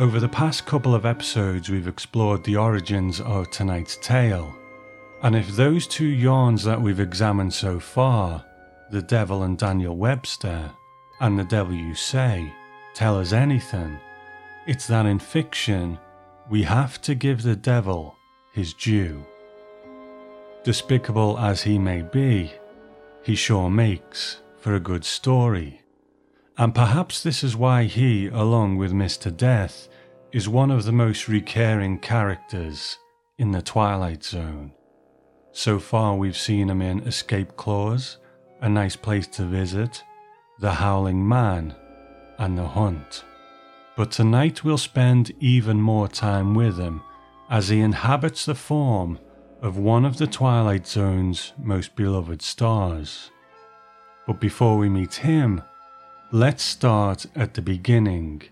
Over the past couple of episodes, we've explored the origins of tonight's tale. And if those two yarns that we've examined so far, The Devil and Daniel Webster, and The Devil You Say, tell us anything, it's that in fiction, we have to give the devil his due. Despicable as he may be, he sure makes for a good story. And perhaps this is why he, along with Mr. Death, is one of the most recurring characters in the Twilight Zone. So far, we've seen him in Escape Clause, A Nice Place to Visit, The Howling Man, and The Hunt. But tonight we'll spend even more time with him as he inhabits the form of one of the Twilight Zone's most beloved stars. But before we meet him, Let's start at the beginning,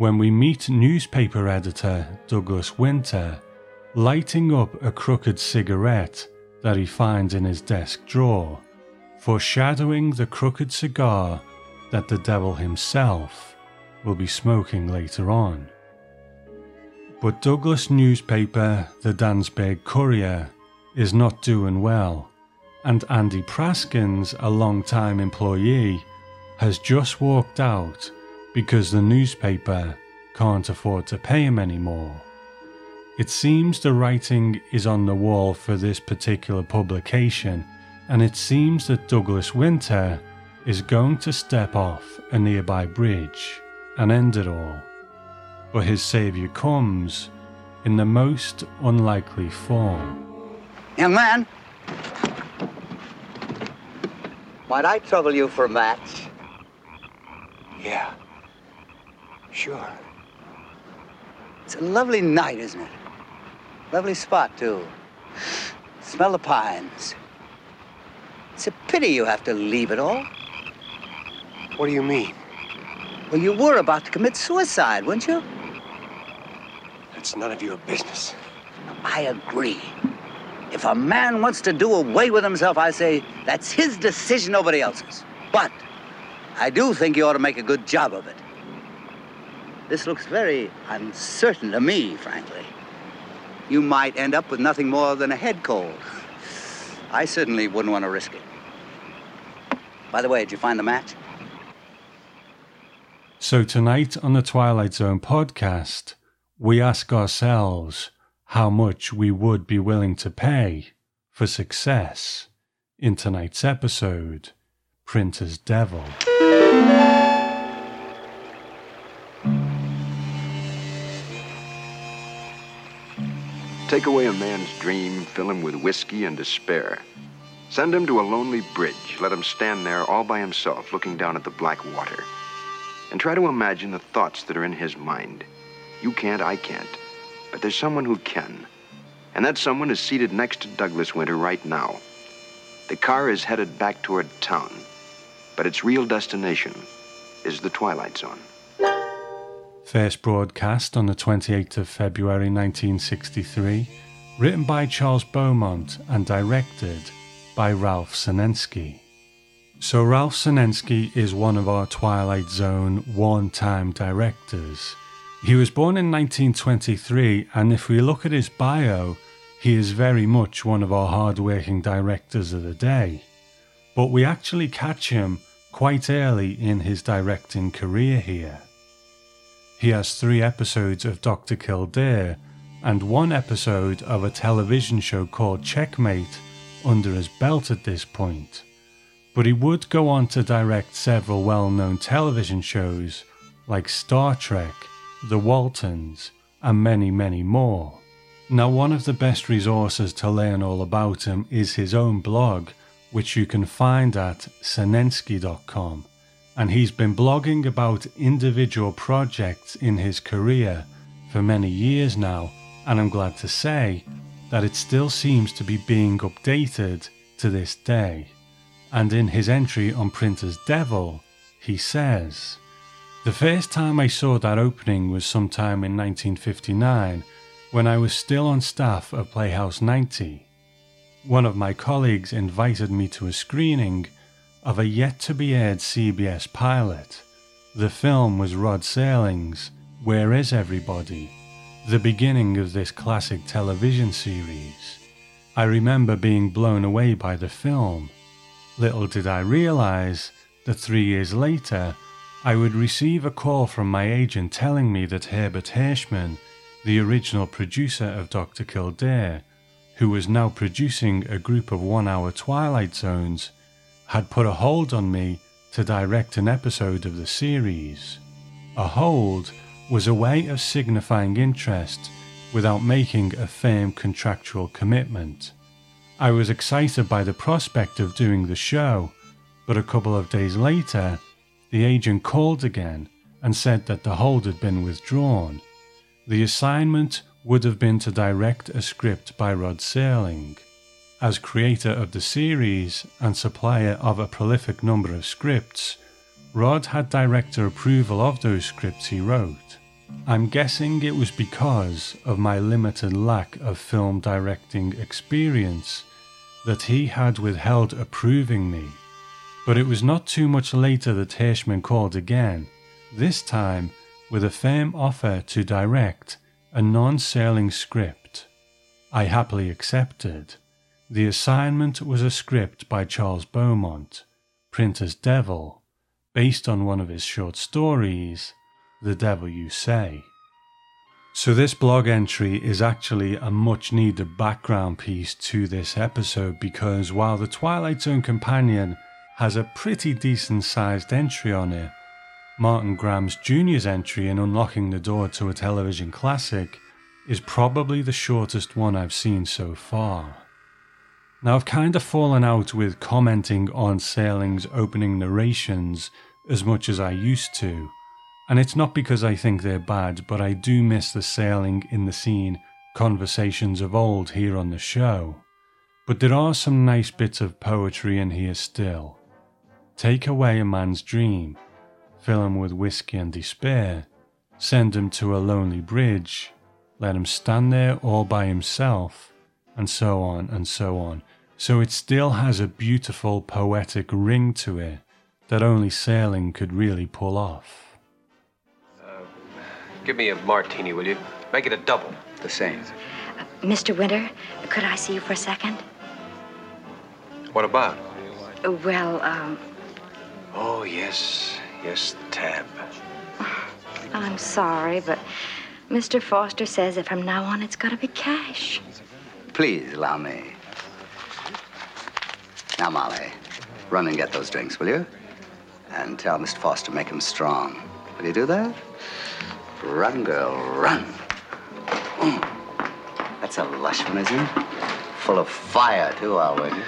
when we meet newspaper editor Douglas Winter lighting up a crooked cigarette that he finds in his desk drawer, foreshadowing the crooked cigar that the devil himself will be smoking later on. But Douglas' newspaper, the Dansberg Courier, is not doing well, and Andy Praskins, a long-time employee, has just walked out because the newspaper can't afford to pay him anymore. It seems the writing is on the wall for this particular publication, and it seems that Douglas Winter is going to step off a nearby bridge and end it all. But his saviour comes in the most unlikely form. Young man, might I trouble you for a match? Yeah. Sure. It's a lovely night, isn't it? Lovely spot, too. Smell the pines. It's a pity you have to leave it all. What do you mean? Well, you were about to commit suicide, weren't you? That's none of your business. I agree. If a man wants to do away with himself, I say that's his decision, nobody else's. But I do think you ought to make a good job of it. This looks very uncertain to me, frankly. You might end up with nothing more than a head cold. I certainly wouldn't want to risk it. By the way, did you find the match? So, tonight on the Twilight Zone podcast, we ask ourselves how much we would be willing to pay for success in tonight's episode Printer's Devil. Take away a man's dream, fill him with whiskey and despair. Send him to a lonely bridge. Let him stand there all by himself, looking down at the black water. And try to imagine the thoughts that are in his mind. You can't, I can't. But there's someone who can. And that someone is seated next to Douglas Winter right now. The car is headed back toward town, but its real destination is the Twilight Zone. First broadcast on the 28th of February 1963, written by Charles Beaumont and directed by Ralph Senensky. So, Ralph Senensky is one of our Twilight Zone one time directors. He was born in 1923, and if we look at his bio, he is very much one of our hard-working directors of the day. But we actually catch him quite early in his directing career here. He has three episodes of Dr. Kildare and one episode of a television show called Checkmate under his belt at this point. But he would go on to direct several well known television shows like Star Trek the Waltons, and many, many more. Now, one of the best resources to learn all about him is his own blog, which you can find at senensky.com. And he's been blogging about individual projects in his career for many years now, and I'm glad to say that it still seems to be being updated to this day. And in his entry on Printer's Devil, he says, The first time I saw that opening was sometime in 1959 when I was still on staff at Playhouse 90. One of my colleagues invited me to a screening of a yet to be aired CBS pilot. The film was Rod Serling's Where Is Everybody? The beginning of this classic television series. I remember being blown away by the film. Little did I realize that three years later, I would receive a call from my agent telling me that Herbert Hirschman, the original producer of Dr. Kildare, who was now producing a group of one hour Twilight Zones, had put a hold on me to direct an episode of the series. A hold was a way of signifying interest without making a firm contractual commitment. I was excited by the prospect of doing the show, but a couple of days later, the agent called again and said that the hold had been withdrawn. The assignment would have been to direct a script by Rod Serling. As creator of the series and supplier of a prolific number of scripts, Rod had director approval of those scripts he wrote. I'm guessing it was because of my limited lack of film directing experience that he had withheld approving me. But it was not too much later that Hirschman called again, this time with a firm offer to direct a non Serling script. I happily accepted. The assignment was a script by Charles Beaumont, Printer's Devil, based on one of his short stories, The Devil You Say. So, this blog entry is actually a much needed background piece to this episode because while the Twilight Zone Companion has a pretty decent sized entry on it, Martin Grams Jr.'s entry in Unlocking the Door to a Television Classic is probably the shortest one I've seen so far. Now, I've kind of fallen out with commenting on Serling's opening narrations as much as I used to, and it's not because I think they're bad, but I do miss the Sailing in the scene conversations of old here on the show. But there are some nice bits of poetry in here still. Take away a man's dream fill him with whiskey and despair, send him to a lonely bridge, let him stand there all by himself, and so on and so on. So it still has a beautiful poetic ring to it that only Serling could really pull off. Uh, give me a martini, will you? Make it a double. The same. Uh, Mr. Winter, could I see you for a second? What about? Uh, well, um, Oh, yes. Yes, the Tab. I'm sorry, but Mr. Foster says if from now on it's got to be cash. Please allow me. Now, Molly, run and get those drinks, will you? And tell Mr. Foster to make them strong. Will you do that? Run, girl, run. Mm. That's a lush one, isn't it? Full of fire, too, I'll wager.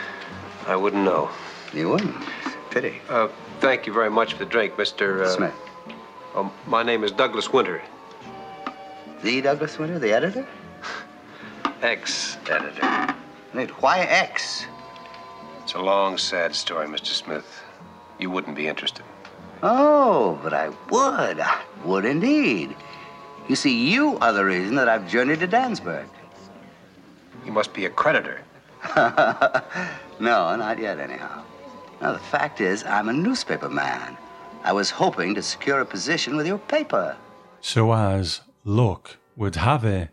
I wouldn't know. You wouldn't? Pity. Uh, thank you very much for the drink, Mr. Uh, Smith. Oh, my name is Douglas Winter, The Douglas Winter, the editor? Ex-editor. Wait, why X? It's a long, sad story, Mr. Smith. You wouldn't be interested. Oh, but I would. I would indeed. You see, you are the reason that I've journeyed to Dansburg. You must be a creditor. no, not yet, anyhow. Now, the fact is, I'm a newspaper man. I was hoping to secure a position with your paper. So, as luck would have it,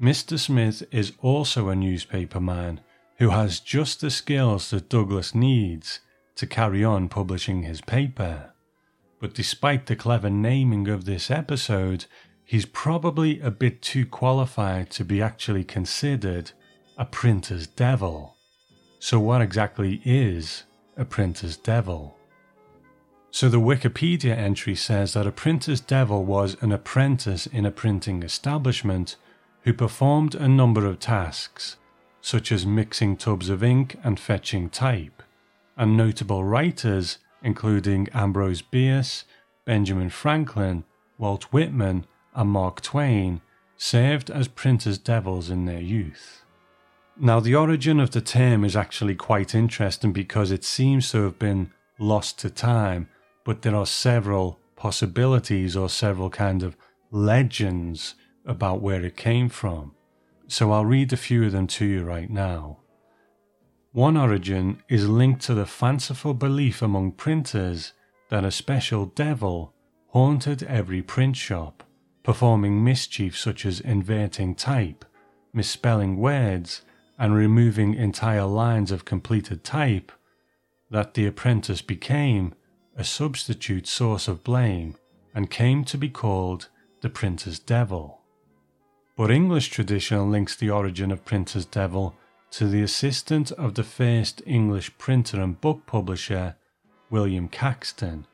Mr. Smith is also a newspaper man who has just the skills that Douglas needs to carry on publishing his paper. But despite the clever naming of this episode, he's probably a bit too qualified to be actually considered a printer's devil. So, what exactly is a printer's devil? So the Wikipedia entry says that a printer's devil was an apprentice in a printing establishment who performed a number of tasks, such as mixing tubs of ink and fetching type, and notable writers including Ambrose Bierce, Benjamin Franklin, Walt Whitman, and Mark Twain served as printers' devils in their youth. Now, the origin of the term is actually quite interesting because it seems to have been lost to time, but there are several possibilities or several kind of legends about where it came from. So I'll read a few of them to you right now. One origin is linked to the fanciful belief among printers that a special devil haunted every print shop, performing mischief such as inverting type, misspelling words, and removing entire lines of completed type, that the apprentice became a substitute source of blame and came to be called the printer's devil. But English tradition links the origin of printer's devil to the assistant of the first English printer and book publisher, William Caxton,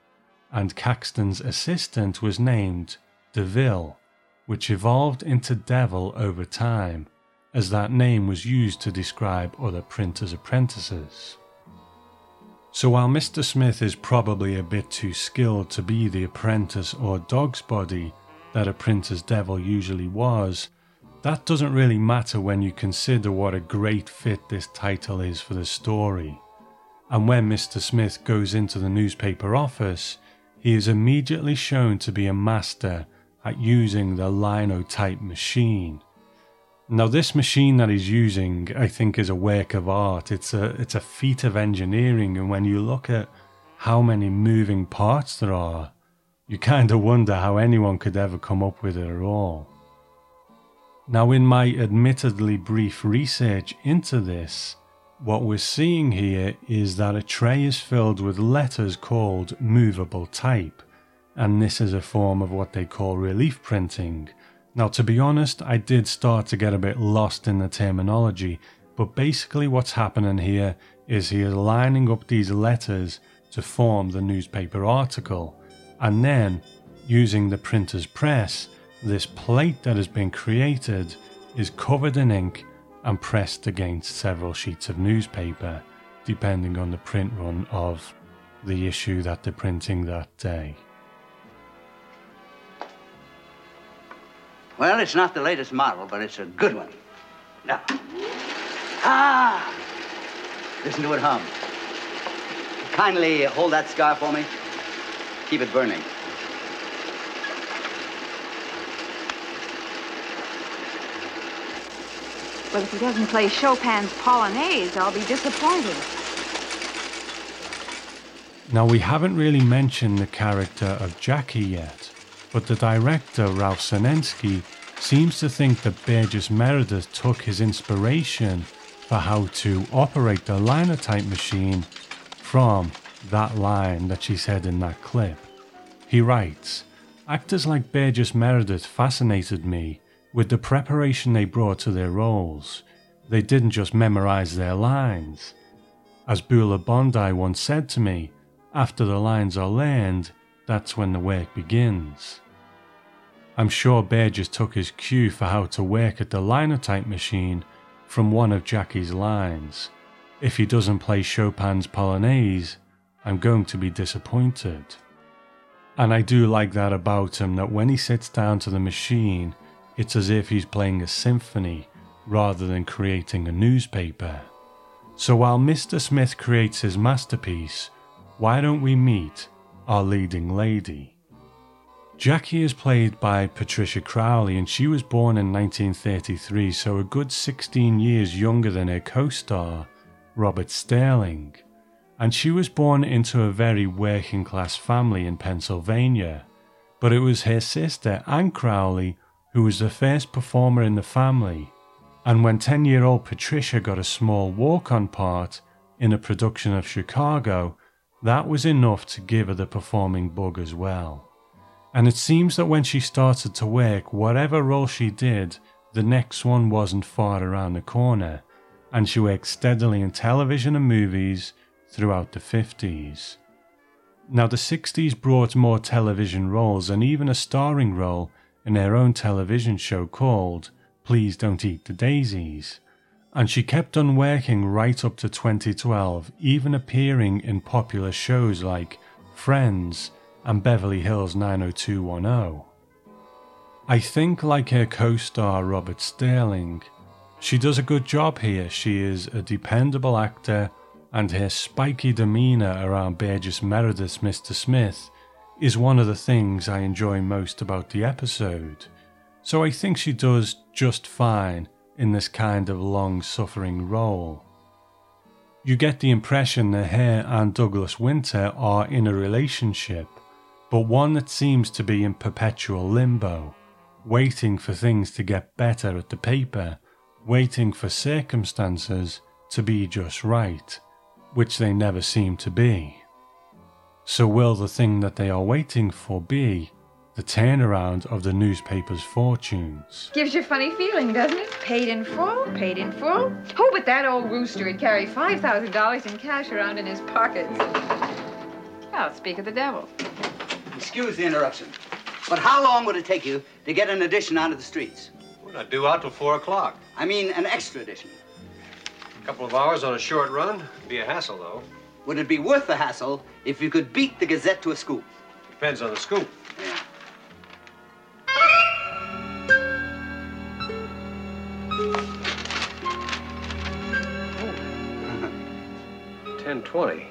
and Caxton's assistant was named Deville, which evolved into Devil over time, as that name was used to describe other printers' apprentices. So while Mr. Smith is probably a bit too skilled to be the apprentice or dog's body that a printer's devil usually was, that doesn't really matter when you consider what a great fit this title is for the story. And when Mr. Smith goes into the newspaper office, he is immediately shown to be a master at using the linotype machine. Now, this machine that he's using, I think, is a work of art. It's a it's a feat of engineering, and when you look at how many moving parts there are, you kind of wonder how anyone could ever come up with it at all. Now, in my admittedly brief research into this, what we're seeing here is that a tray is filled with letters called movable type, and this is a form of what they call relief printing. Now, to be honest, I did start to get a bit lost in the terminology, but basically, what's happening here is he is lining up these letters to form the newspaper article, and then using the printer's press this plate that has been created is covered in ink and pressed against several sheets of newspaper, depending on the print run of the issue that they're printing that day. Well, it's not the latest model, but it's a good one. Now, ah, listen to it hum. Kindly hold that cigar for me. Keep it burning. But if he doesn't play Chopin's Polonaise, I'll be disappointed. Now, we haven't really mentioned the character of Jackie yet, but the director, Ralph Senensky, seems to think that Burgess Meredith took his inspiration for how to operate the linotype machine from that line that she said in that clip. He writes, Actors like Burgess Meredith fascinated me with the preparation they brought to their roles, they didn't just memorize their lines. As Beulah Bondi once said to me, after the lines are learned, that's when the work begins. I'm sure Bear just took his cue for how to work at the linotype machine from one of Jackie's lines. If he doesn't play Chopin's Polonaise, I'm going to be disappointed. And I do like that about him that when he sits down to the machine, it's as if he's playing a symphony rather than creating a newspaper. So while Mr. Smith creates his masterpiece, why don't we meet our leading lady? Jackie is played by Patricia Crowley and she was born in 1933, so a good 16 years younger than her co star, Robert Sterling. And she was born into a very working class family in Pennsylvania. But it was her sister, Anne Crowley, who was the first performer in the family, and when 10 year old Patricia got a small walk on part in a production of Chicago, that was enough to give her the performing bug as well. And it seems that when she started to work, whatever role she did, the next one wasn't far around the corner, and she worked steadily in television and movies throughout the 50s. Now, the 60s brought more television roles and even a starring role in her own television show called Please Don't Eat the Daisies. And she kept on working right up to 2012, even appearing in popular shows like Friends and Beverly Hills 90210. I think, like her co star Robert Sterling, she does a good job here. She is a dependable actor, and her spiky demeanour around Burgess Meredith's Mr. Smith is one of the things I enjoy most about the episode. So I think she does just fine in this kind of long suffering role. You get the impression that her and Douglas Winter are in a relationship, but one that seems to be in perpetual limbo, waiting for things to get better at the paper waiting for circumstances to be just right, which they never seem to be. So, will the thing that they are waiting for be the turnaround of the newspaper's fortunes? Gives you a funny feeling, doesn't it? Paid in full, paid in full. Who but that old rooster would carry $5,000 in cash around in his pockets? Well, speak of the devil. Excuse the interruption, but how long would it take you to get an edition onto the streets? We're not due out till 4 o'clock. I mean, an extra edition. A couple of hours on a short run. Be a hassle, though. Would it be worth the hassle if you could beat the Gazette to a scoop? Depends on the scoop. Yeah. Ten twenty.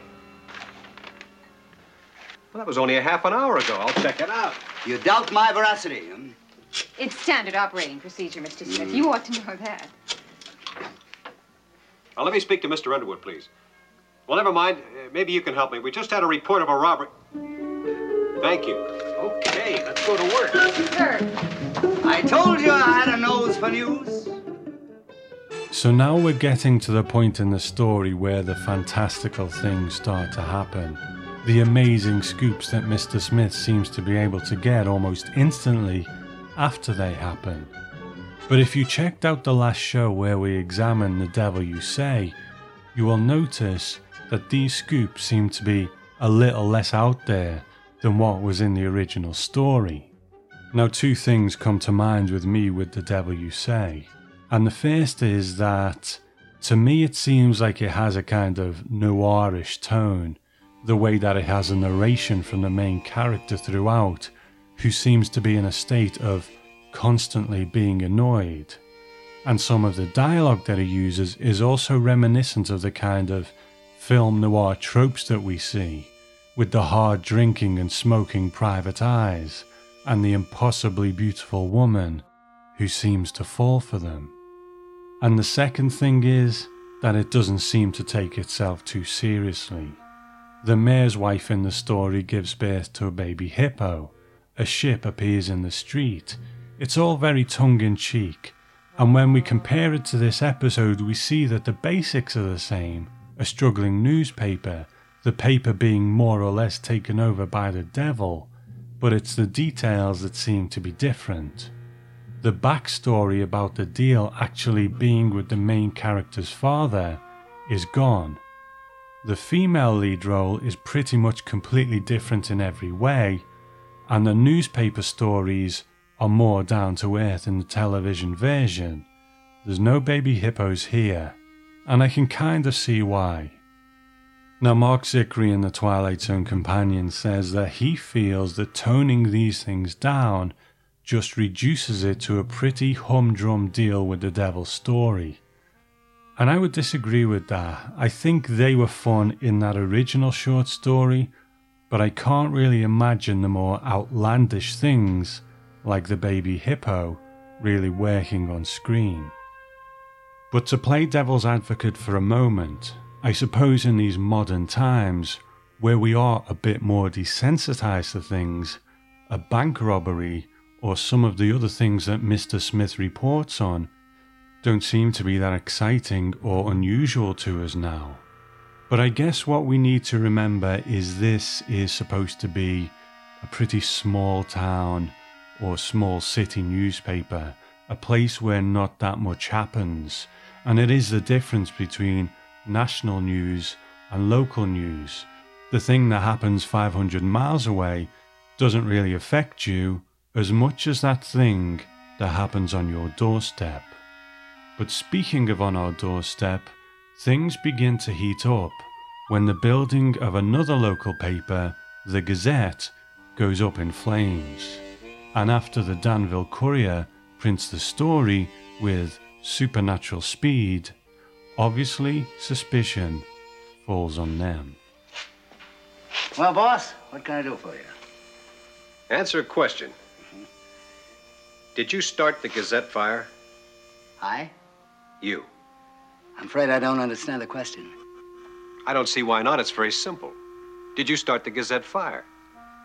Well, that was only a half an hour ago. I'll check it out. You doubt my veracity, hmm? It's standard operating procedure, Mr. Smith. You ought to know that. Now, let me speak to Mr. Underwood, please. Well, never mind. Uh, maybe you can help me. We just had a report of a robbery. Thank you. Okay, let's go to work. Sir, I told you I had a nose for news. So now we're getting to the point in the story where the fantastical things start to happen. The amazing scoops that Mr. Smith seems to be able to get almost instantly after they happen. But if you checked out the last show where we examined The Devil You Say, you will notice that these scoops seem to be a little less out there than what was in the original story. Now, two things come to mind with me with The Devil You Say. And the first is that to me it seems like it has a kind of noirish tone, the way that it has a narration from the main character throughout, who seems to be in a state of constantly being annoyed. And some of the dialogue that he uses is also reminiscent of the kind of film noir tropes that we see, with the hard drinking and smoking private eyes, and the impossibly beautiful woman who seems to fall for them. And the second thing is that it doesn't seem to take itself too seriously. The mayor's wife in the story gives birth to a baby hippo, a ship appears in the street. It's all very tongue in cheek, and when we compare it to this episode, we see that the basics are the same a struggling newspaper, the paper being more or less taken over by the devil, but it's the details that seem to be different. The backstory about the deal actually being with the main character's father is gone. The female lead role is pretty much completely different in every way, and the newspaper stories are more down to earth in the television version. There's no baby hippos here, and I can kind of see why. Now, Marc Zicree in The Twilight Zone Companion says that he feels that toning these things down just reduces it to a pretty humdrum deal with the devil's story. And I would disagree with that. I think they were fun in that original short story, but I can't really imagine the more outlandish things, like the baby hippo, really working on screen. But to play devil's advocate for a moment, I suppose in these modern times, where we are a bit more desensitized to things, a bank robbery or some of the other things that Mr. Smith reports on don't seem to be that exciting or unusual to us now. But I guess what we need to remember is this is supposed to be a pretty small town or small city newspaper, a place where not that much happens, and it is the difference between national news and local news. the thing that happens 500 miles away doesn't really affect you as much as that thing that happens on your doorstep. But speaking of on our doorstep, things begin to heat up when the building of another local paper, the Gazette, goes up in flames. And after the Danville Courier prints the story with supernatural speed, obviously suspicion falls on them. Well, boss, what can I do for you? Answer a question. Mm-hmm. Did you start the Gazette fire? I? You. I'm afraid I don't understand the question. I don't see why not. It's very simple. Did you start the Gazette fire?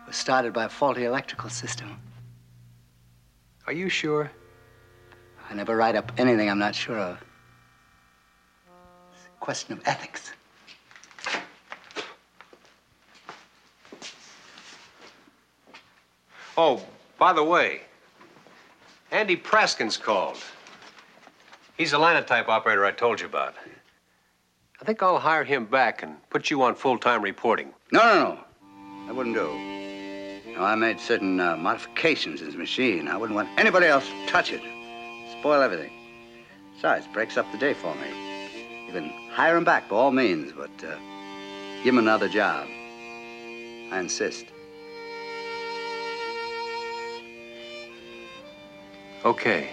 It was started by a faulty electrical system. Are you sure? I never write up anything I'm not sure of. It's a question of ethics. Oh, by the way, Andy Praskin's called. He's the linotype operator I told you about. I think I'll hire him back and put you on full-time reporting. No, no, no. That wouldn't do. No, I made certain uh, modifications in his machine. I wouldn't want anybody else to touch it. Spoil everything. Besides, breaks up the day for me. You can hire him back by all means, but uh, give him another job. I insist. Okay.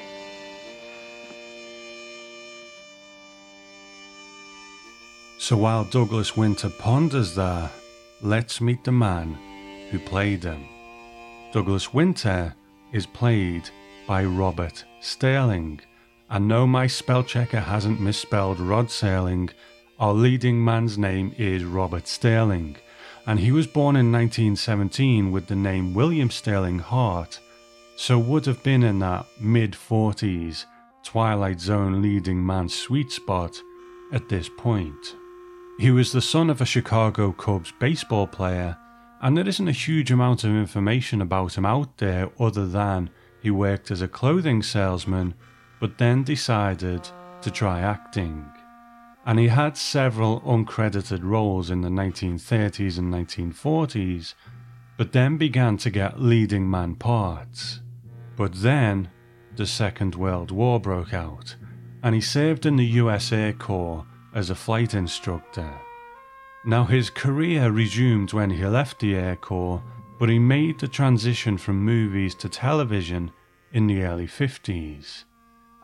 So while Douglas Winter ponders there, let's meet the man who played him. Douglas Winter is played by Robert Sterling. And no, my spell checker hasn't misspelled Rod Serling. Our leading man's name is Robert Sterling, and he was born in 1917 with the name William Sterling Hart, so would have been in that mid 40s Twilight Zone leading man sweet spot at this point. He was the son of a Chicago Cubs baseball player, and there isn't a huge amount of information about him out there other than he worked as a clothing salesman, but then decided to try acting. And he had several uncredited roles in the 1930s and 1940s, but then began to get leading man parts. But then the Second World War broke out, and he served in the US Air Corps as a flight instructor. Now, his career resumed when he left the Air Corps, but he made the transition from movies to television in the early 50s.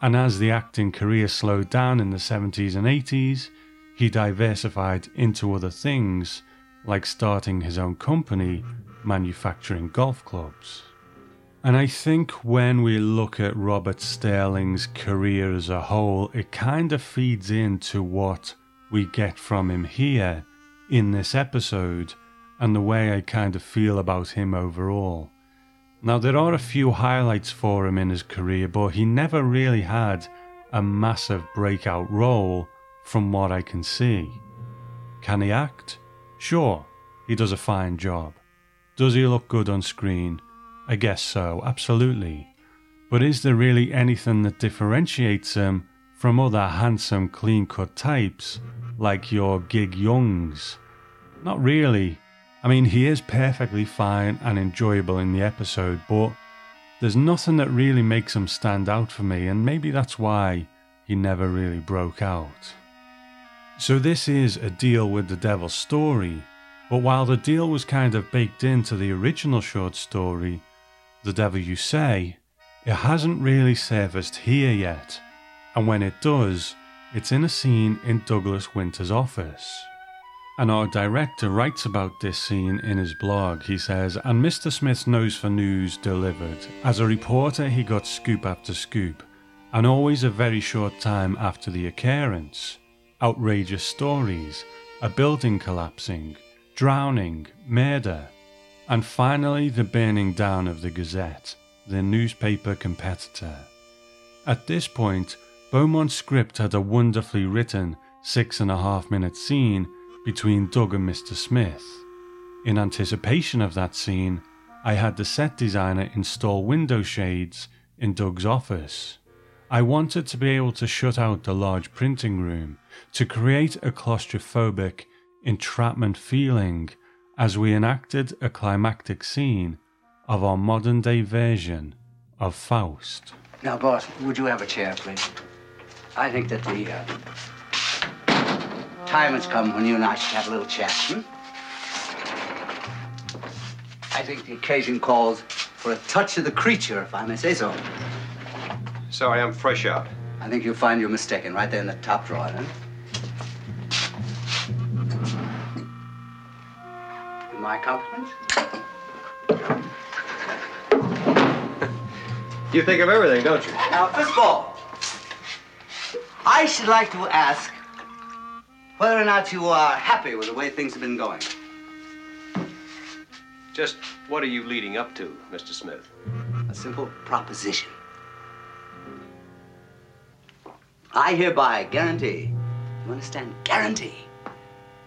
And as the acting career slowed down in the 70s and 80s, he diversified into other things, like starting his own company manufacturing golf clubs. And I think when we look at Robert Sterling's career as a whole, it kind of feeds into what we get from him here in this episode and the way I kind of feel about him overall. Now, there are a few highlights for him in his career, but he never really had a massive breakout role from what I can see. Can he act? Sure, he does a fine job. Does he look good on screen? I guess so, absolutely. But is there really anything that differentiates him from other handsome, clean cut types like your Gig Youngs? Not really. I mean, he is perfectly fine and enjoyable in the episode, but there's nothing that really makes him stand out for me, and maybe that's why he never really broke out. So, this is a deal with the devil's story, but while the deal was kind of baked into the original short story, the Devil You Say, it hasn't really surfaced here yet, and when it does, it's in a scene in Douglas Winter's office. And our director writes about this scene in his blog. He says, And Mr. Smith's nose for news delivered. As a reporter, he got scoop after scoop, and always a very short time after the occurrence. Outrageous stories, a building collapsing, drowning, murder, and finally, the burning down of the Gazette, their newspaper competitor. At this point, Beaumont's script had a wonderfully written six and a half minute scene between Doug and Mr. Smith. In anticipation of that scene, I had the set designer install window shades in Doug's office. I wanted to be able to shut out the large printing room to create a claustrophobic entrapment feeling as we enacted a climactic scene of our modern day version of Faust. Now, boss, would you have a chair, please? I think that the uh, time has come when you and I should have a little chat. Hmm? I think the occasion calls for a touch of the creature, if I may say so. Sorry, I'm fresh out. I think you'll find you're mistaken right there in the top drawer, then. My compliments? You think of everything, don't you? Now, first of all, I should like to ask whether or not you are happy with the way things have been going. Just what are you leading up to, Mr. Smith? A simple proposition. I hereby guarantee, you understand, guarantee,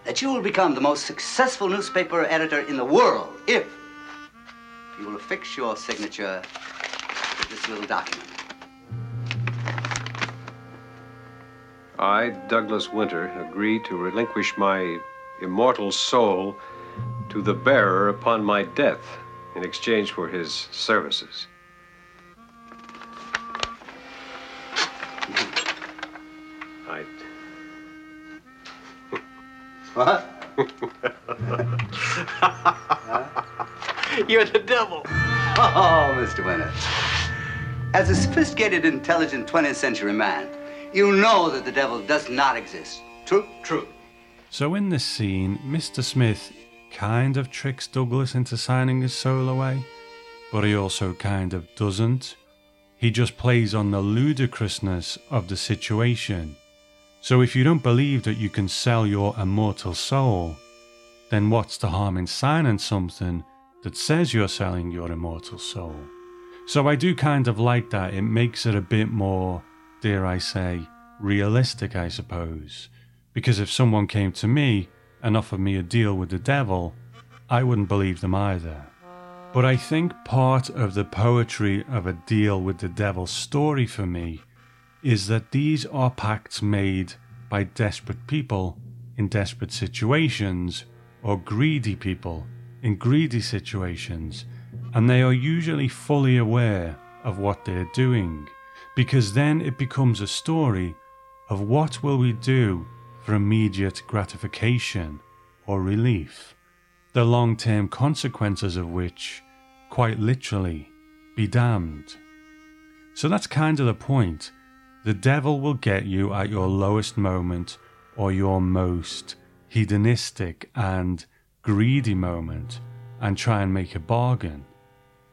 that you will become the most successful newspaper editor in the world if you will affix your signature to this little document. I, Douglas Winter, agree to relinquish my immortal soul to the bearer upon my death in exchange for his services. I. What? You're the devil. Oh, Mr. Winter. As a sophisticated, intelligent 20th century man, you know that the devil does not exist. True? True. So, in this scene, Mr. Smith kind of tricks Douglas into signing his soul away, but he also kind of doesn't. He just plays on the ludicrousness of the situation. So, if you don't believe that you can sell your immortal soul, then what's the harm in signing something that says you're selling your immortal soul? So, I do kind of like that. It makes it a bit more, dare I say, realistic, I suppose. Because if someone came to me and offered me a deal with the devil, I wouldn't believe them either. But I think part of the poetry of a deal with the devil story for me is that these are pacts made by desperate people in desperate situations or greedy people in greedy situations, and they are usually fully aware of what they're doing, because then it becomes a story of what will we do for immediate gratification or relief, the long term consequences of which, quite literally, be damned. So that's kind of the point. The devil will get you at your lowest moment or your most hedonistic and greedy moment and try and make a bargain.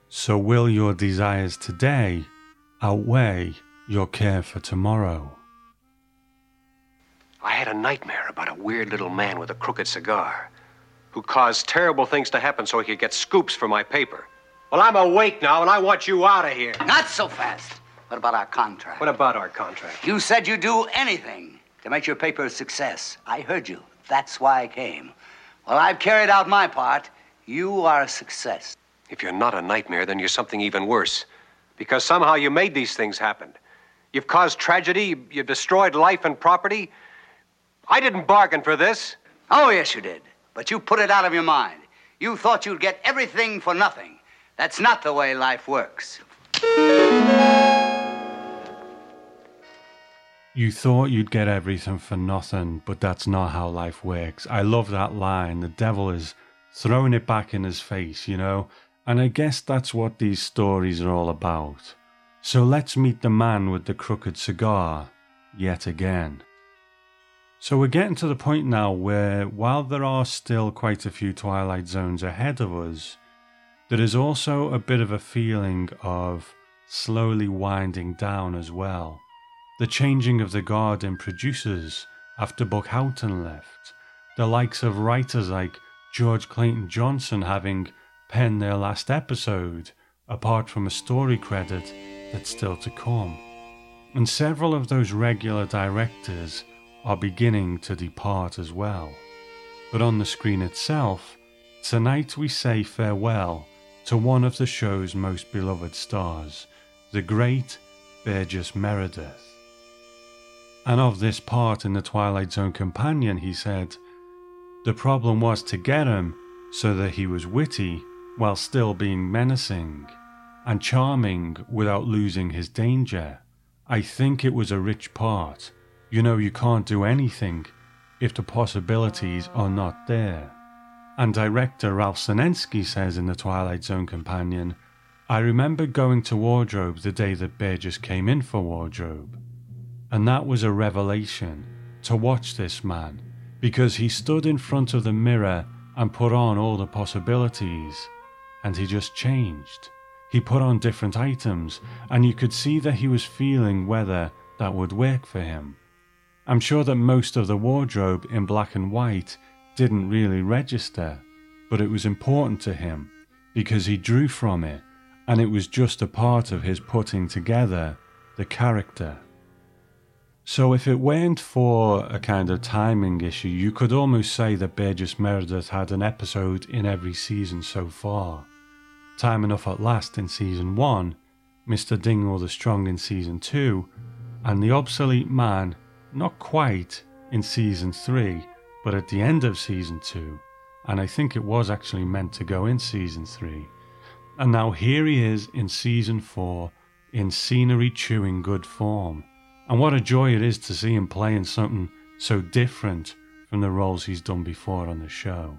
So, will your desires today outweigh your care for tomorrow? I had a nightmare about a weird little man with a crooked cigar who caused terrible things to happen so he could get scoops for my paper. Well, I'm awake now and I want you out of here. Not so fast. What about our contract? What about our contract? You said you'd do anything to make your paper a success. I heard you. That's why I came. Well, I've carried out my part. You are a success. If you're not a nightmare, then you're something even worse. Because somehow you made these things happen. You've caused tragedy, you've destroyed life and property. I didn't bargain for this. Oh, yes, you did. But you put it out of your mind. You thought you'd get everything for nothing. That's not the way life works. You thought you'd get everything for nothing, but that's not how life works. I love that line. The devil is throwing it back in his face, you know? And I guess that's what these stories are all about. So let's meet the man with the crooked cigar yet again. So we're getting to the point now where, while there are still quite a few Twilight Zones ahead of us, there is also a bit of a feeling of slowly winding down as well. The changing of the guard in producers after Buck Houghton left, the likes of writers like George Clayton Johnson having penned their last episode, apart from a story credit that's still to come. And several of those regular directors are beginning to depart as well. But on the screen itself, tonight we say farewell to one of the show's most beloved stars, the great Burgess Meredith. And of this part in the Twilight Zone companion, he said, The problem was to get him so that he was witty while still being menacing, and charming without losing his danger. I think it was a rich part. You know, you can't do anything if the possibilities are not there. And director Ralph Senensky says in The Twilight Zone Companion, I remember going to wardrobe the day that Burgess came in for wardrobe. And that was a revelation to watch this man because he stood in front of the mirror and put on all the possibilities and he just changed. He put on different items and you could see that he was feeling whether that would work for him. I'm sure that most of the wardrobe in black and white didn't really register, but it was important to him because he drew from it and it was just a part of his putting together the character. So, if it weren't for a kind of timing issue, you could almost say that Burgess Meredith had an episode in every season so far. Time Enough at Last in season 1, Mr. Dingle the Strong in season 2, and The Obsolete Man, not quite, in season 3, but at the end of season 2, and I think it was actually meant to go in season 3. And now here he is in season 4 in scenery chewing good form. And what a joy it is to see him playing something so different from the roles he's done before on the show.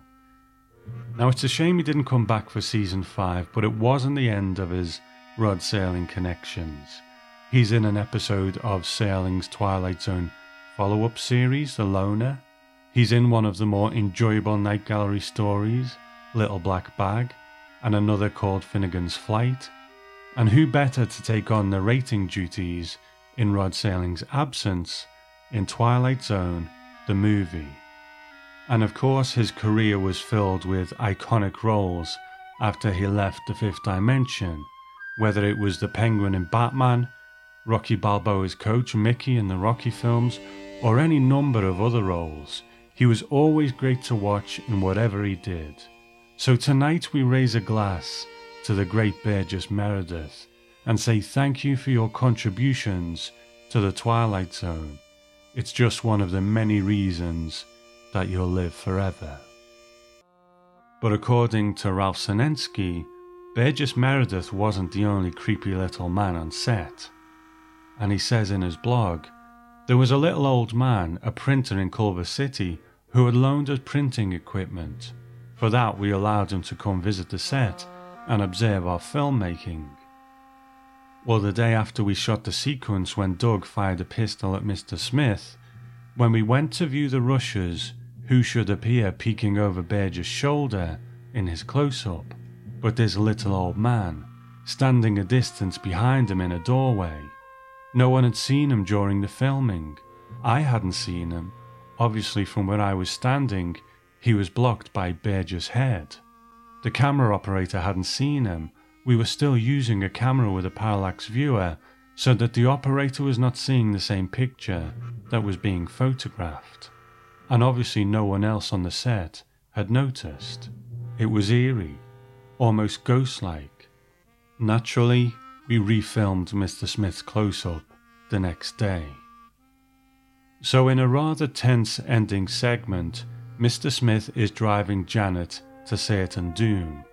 Now it's a shame he didn't come back for season 5, but it wasn't the end of his Rod Serling connections. He's in an episode of Serling's Twilight Zone follow up series, The Loner, He's in one of the more enjoyable Night Gallery stories, Little Black Bag, and another called Finnegan's Flight. And who better to take on narrating duties in Rod Serling's absence in Twilight Zone, the movie? And of course, his career was filled with iconic roles after he left the fifth dimension, whether it was the Penguin in Batman, Rocky Balboa's coach Mickey in the Rocky films, or any number of other roles. He was always great to watch in whatever he did. So tonight we raise a glass to the great Burgess Meredith and say thank you for your contributions to the Twilight Zone. It's just one of the many reasons that you'll live forever. But according to Ralph Senensky, Burgess Meredith wasn't the only creepy little man on set. And he says in his blog, there was a little old man, a printer in Culver City, who had loaned us printing equipment. For that, we allowed him to come visit the set and observe our filmmaking. Well, the day after we shot the sequence when Doug fired a pistol at Mr. Smith, when we went to view the rushes, who should appear peeking over Burgess' shoulder in his close up but this little old man, standing a distance behind him in a doorway. No one had seen him during the filming. I hadn't seen him. Obviously, from where I was standing, he was blocked by Burgess' head. The camera operator hadn't seen him. We were still using a camera with a parallax viewer, so that the operator was not seeing the same picture that was being photographed. And obviously, no one else on the set had noticed. It was eerie, almost ghost like. Naturally, we refilmed Mr. Smith's close up the next day. So, in a rather tense ending segment, Mr. Smith is driving Janet to certain doom,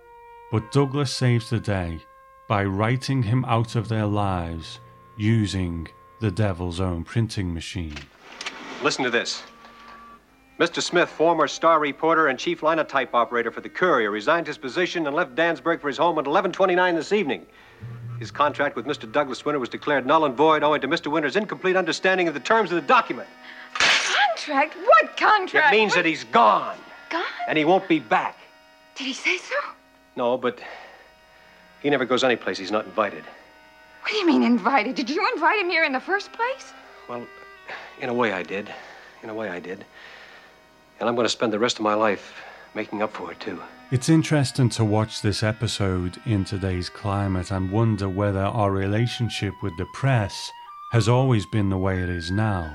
but Douglas saves the day by writing him out of their lives using the devil's own printing machine. Listen to this. Mr. Smith, former star reporter and chief linotype operator for the Courier, resigned his position and left Dansburg for his home at 11:29 this evening. His contract with Mr. Douglas Winter was declared null and void owing to Mr. Winter's incomplete understanding of the terms of the document. Contract? What contract? It means that he's gone. Gone? And he won't be back. Did he say so? No, but he never goes anyplace he's not invited. What do you mean invited? Did you invite him here in the first place? Well, in a way I did. In a way I did. And I'm going to spend the rest of my life making up for it, too. It's interesting to watch this episode in today's climate and wonder whether our relationship with the press has always been the way it is now.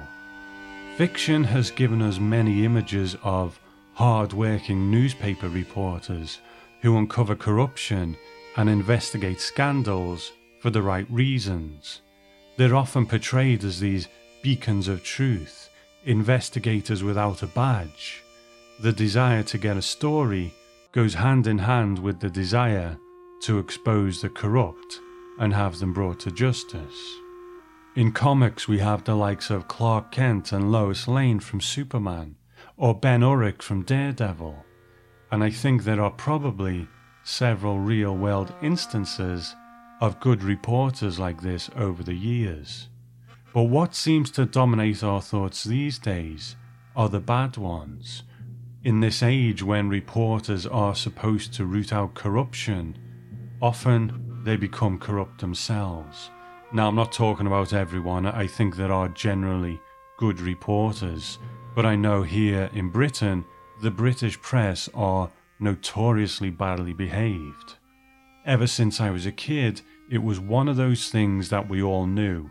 Fiction has given us many images of hard working newspaper reporters who uncover corruption and investigate scandals for the right reasons. They're often portrayed as these beacons of truth, investigators without a badge. The desire to get a story goes hand in hand with the desire to expose the corrupt and have them brought to justice. In comics, we have the likes of Clark Kent and Lois Lane from Superman, or Ben Urich from Daredevil, and I think there are probably several real world instances of good reporters like this over the years. But what seems to dominate our thoughts these days are the bad ones. In this age when reporters are supposed to root out corruption, often they become corrupt themselves. Now, I'm not talking about everyone, I think there are generally good reporters, but I know here in Britain, the British press are notoriously badly behaved. Ever since I was a kid, it was one of those things that we all knew.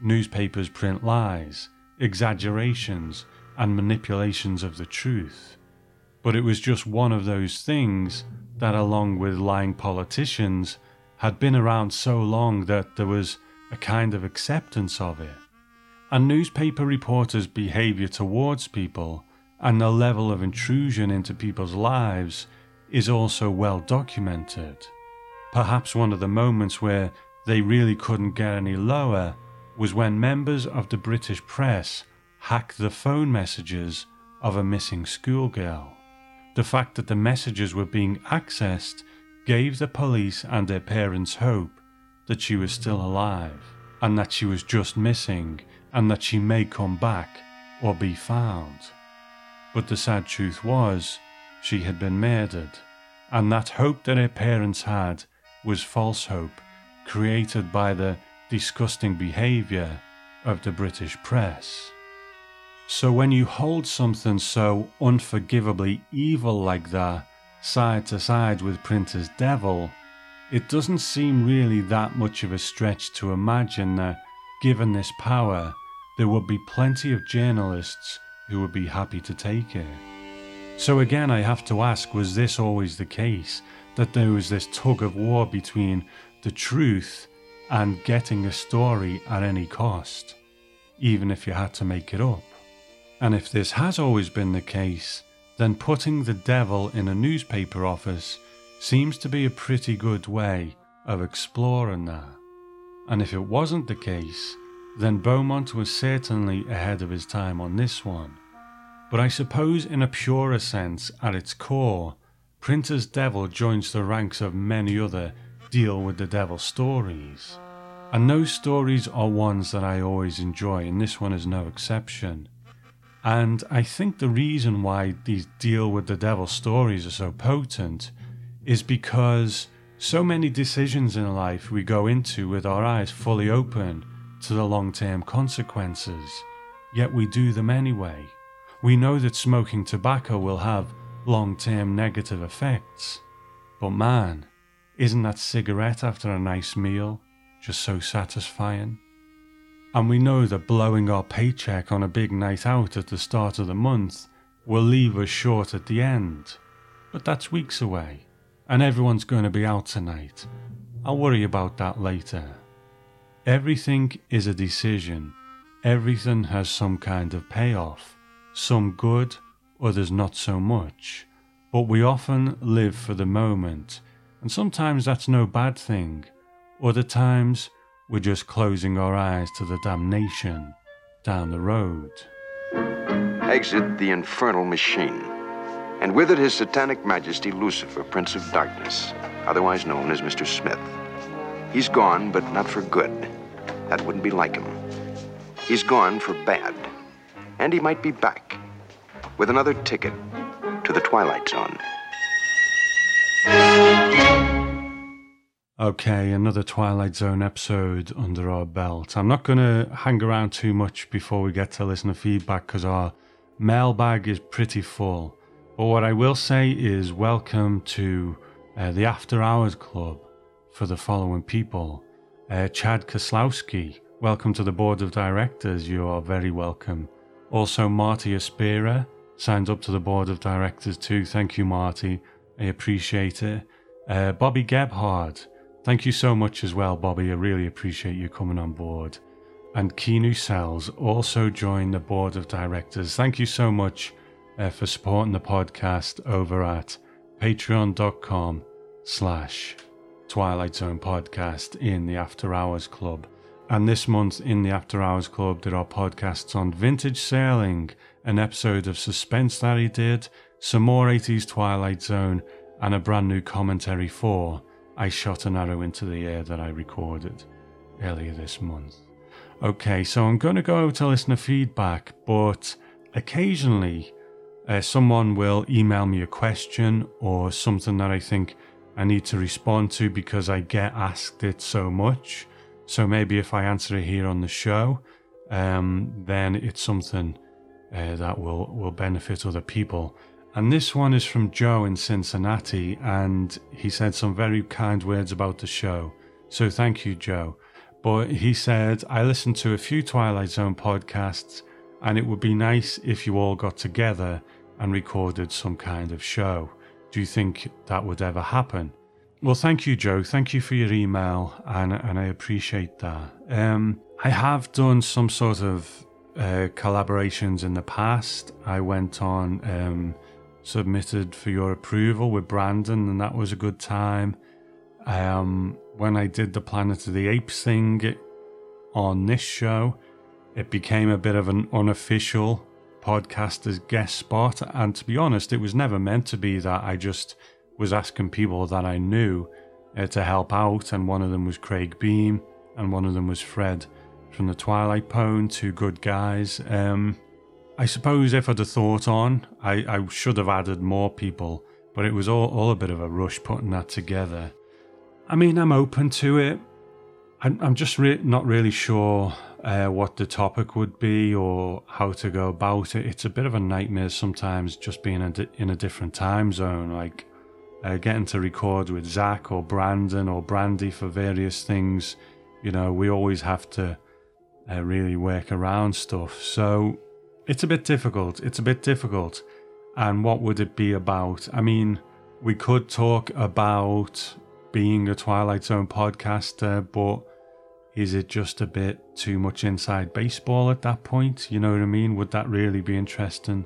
Newspapers print lies, exaggerations, and manipulations of the truth. But it was just one of those things that, along with lying politicians, had been around so long that there was a kind of acceptance of it. And newspaper reporters' behaviour towards people and the level of intrusion into people's lives is also well documented. Perhaps one of the moments where they really couldn't get any lower was when members of the British press hacked the phone messages of a missing schoolgirl. The fact that the messages were being accessed gave the police and their parents hope that she was still alive and that she was just missing and that she may come back or be found. But the sad truth was, she had been murdered, and that hope that her parents had was false hope created by the disgusting behaviour of the British press. So when you hold something so unforgivably evil like that side to side with Printer's Devil, it doesn't seem really that much of a stretch to imagine that, given this power, there would be plenty of journalists who would be happy to take it. So again, I have to ask was this always the case? That there was this tug of war between the truth and getting a story at any cost, even if you had to make it up? And if this has always been the case, then putting the devil in a newspaper office seems to be a pretty good way of exploring that. And if it wasn't the case, then Beaumont was certainly ahead of his time on this one. But I suppose, in a purer sense, at its core, Printer's Devil joins the ranks of many other deal with the devil stories. And those stories are ones that I always enjoy, and this one is no exception. And I think the reason why these deal with the devil stories are so potent is because so many decisions in life we go into with our eyes fully open to the long term consequences, yet we do them anyway. We know that smoking tobacco will have long term negative effects. But man, isn't that cigarette after a nice meal just so satisfying? And we know that blowing our paycheck on a big night out at the start of the month will leave us short at the end. But that's weeks away, and everyone's going to be out tonight. I'll worry about that later. Everything is a decision. Everything has some kind of payoff, some good, others not so much. But we often live for the moment, and sometimes that's no bad thing. Other times, we're just closing our eyes to the damnation down the road. Exit the infernal machine, and with it his satanic majesty Lucifer, Prince of Darkness, otherwise known as Mr. Smith. He's gone, but not for good. That wouldn't be like him. He's gone for bad. And he might be back with another ticket to the Twilight Zone. Okay, another Twilight Zone episode under our belt. I'm not going to hang around too much before we get to listener feedback because our mailbag is pretty full. But what I will say is welcome to uh, the After Hours Club for the following people. Uh, Chad Koslowski, welcome to the board of directors. You are very welcome. Also, Marty Aspira signed up to the board of directors too. Thank you, Marty. I appreciate it. Uh, Bobby Gebhard, thank you so much as well, Bobby. I really appreciate you coming on board. And Kinu Sells also joined the board of directors. Thank you so much uh, for supporting the podcast over at patreon.com slash Twilight Zone podcast in the After Hours Club. And this month in the After Hours Club, there are podcasts on vintage Serling, an episode of Suspense that he did, some more 80s Twilight Zone, and a brand new commentary for I Shot an Arrow into the Air that I recorded earlier this month. Okay, so I'm going to go to listener feedback, but occasionally uh, someone will email me a question or something that I think I need to respond to because I get asked it so much. So maybe if I answer it here on the show, um, then it's something uh, that will, will benefit other people. And this one is from Joe in Cincinnati, and he said some very kind words about the show. So thank you, Joe. But he said, I listened to a few Twilight Zone podcasts, and it would be nice if you all got together and recorded some kind of show. Do you think that would ever happen? Well, thank you, Joe. Thank you for your email, and, and I appreciate that. Um, I have done some sort of uh, collaborations in the past. I went on, um, submitted for your approval with Brandon, and that was a good time. Um, when I did the Planet of the Apes thing on this show, it became a bit of an unofficial podcaster's guest spot. And to be honest, it was never meant to be that. I just was asking people that I knew uh, to help out, and one of them was Craig Beam, and one of them was Fred from the Twilight Pone, two good guys. Um, I suppose if I'd have thought on, I, I should have added more people, but it was all, all a bit of a rush putting that together. I mean, I'm open to it. I'm, I'm just re- not really sure uh, what the topic would be or how to go about it. It's a bit of a nightmare sometimes just being in a, di- in a different time zone, like uh, getting to record with Zach or Brandon or Brandy for various things. You know, we always have to uh, really work around stuff. So it's a bit difficult. It's a bit difficult. And what would it be about? I mean, we could talk about being a Twilight Zone podcaster, but is it just a bit too much inside baseball at that point? You know what I mean? Would that really be interesting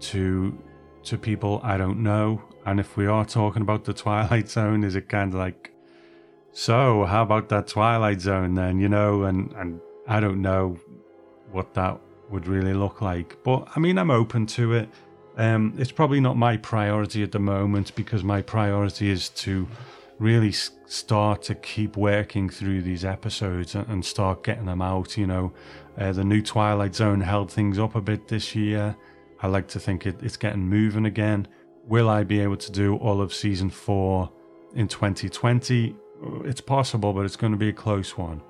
to to people? I don't know. And if we are talking about the Twilight Zone, is it kind of like, so how about that Twilight Zone then? You know, and and I don't know what that would really look like. But I mean, I'm open to it. Um, it's probably not my priority at the moment because my priority is to really start to keep working through these episodes and start getting them out. You know, uh, the new Twilight Zone held things up a bit this year. I like to think it, it's getting moving again. Will I be able to do all of season four in 2020? It's possible, but it's going to be a close one.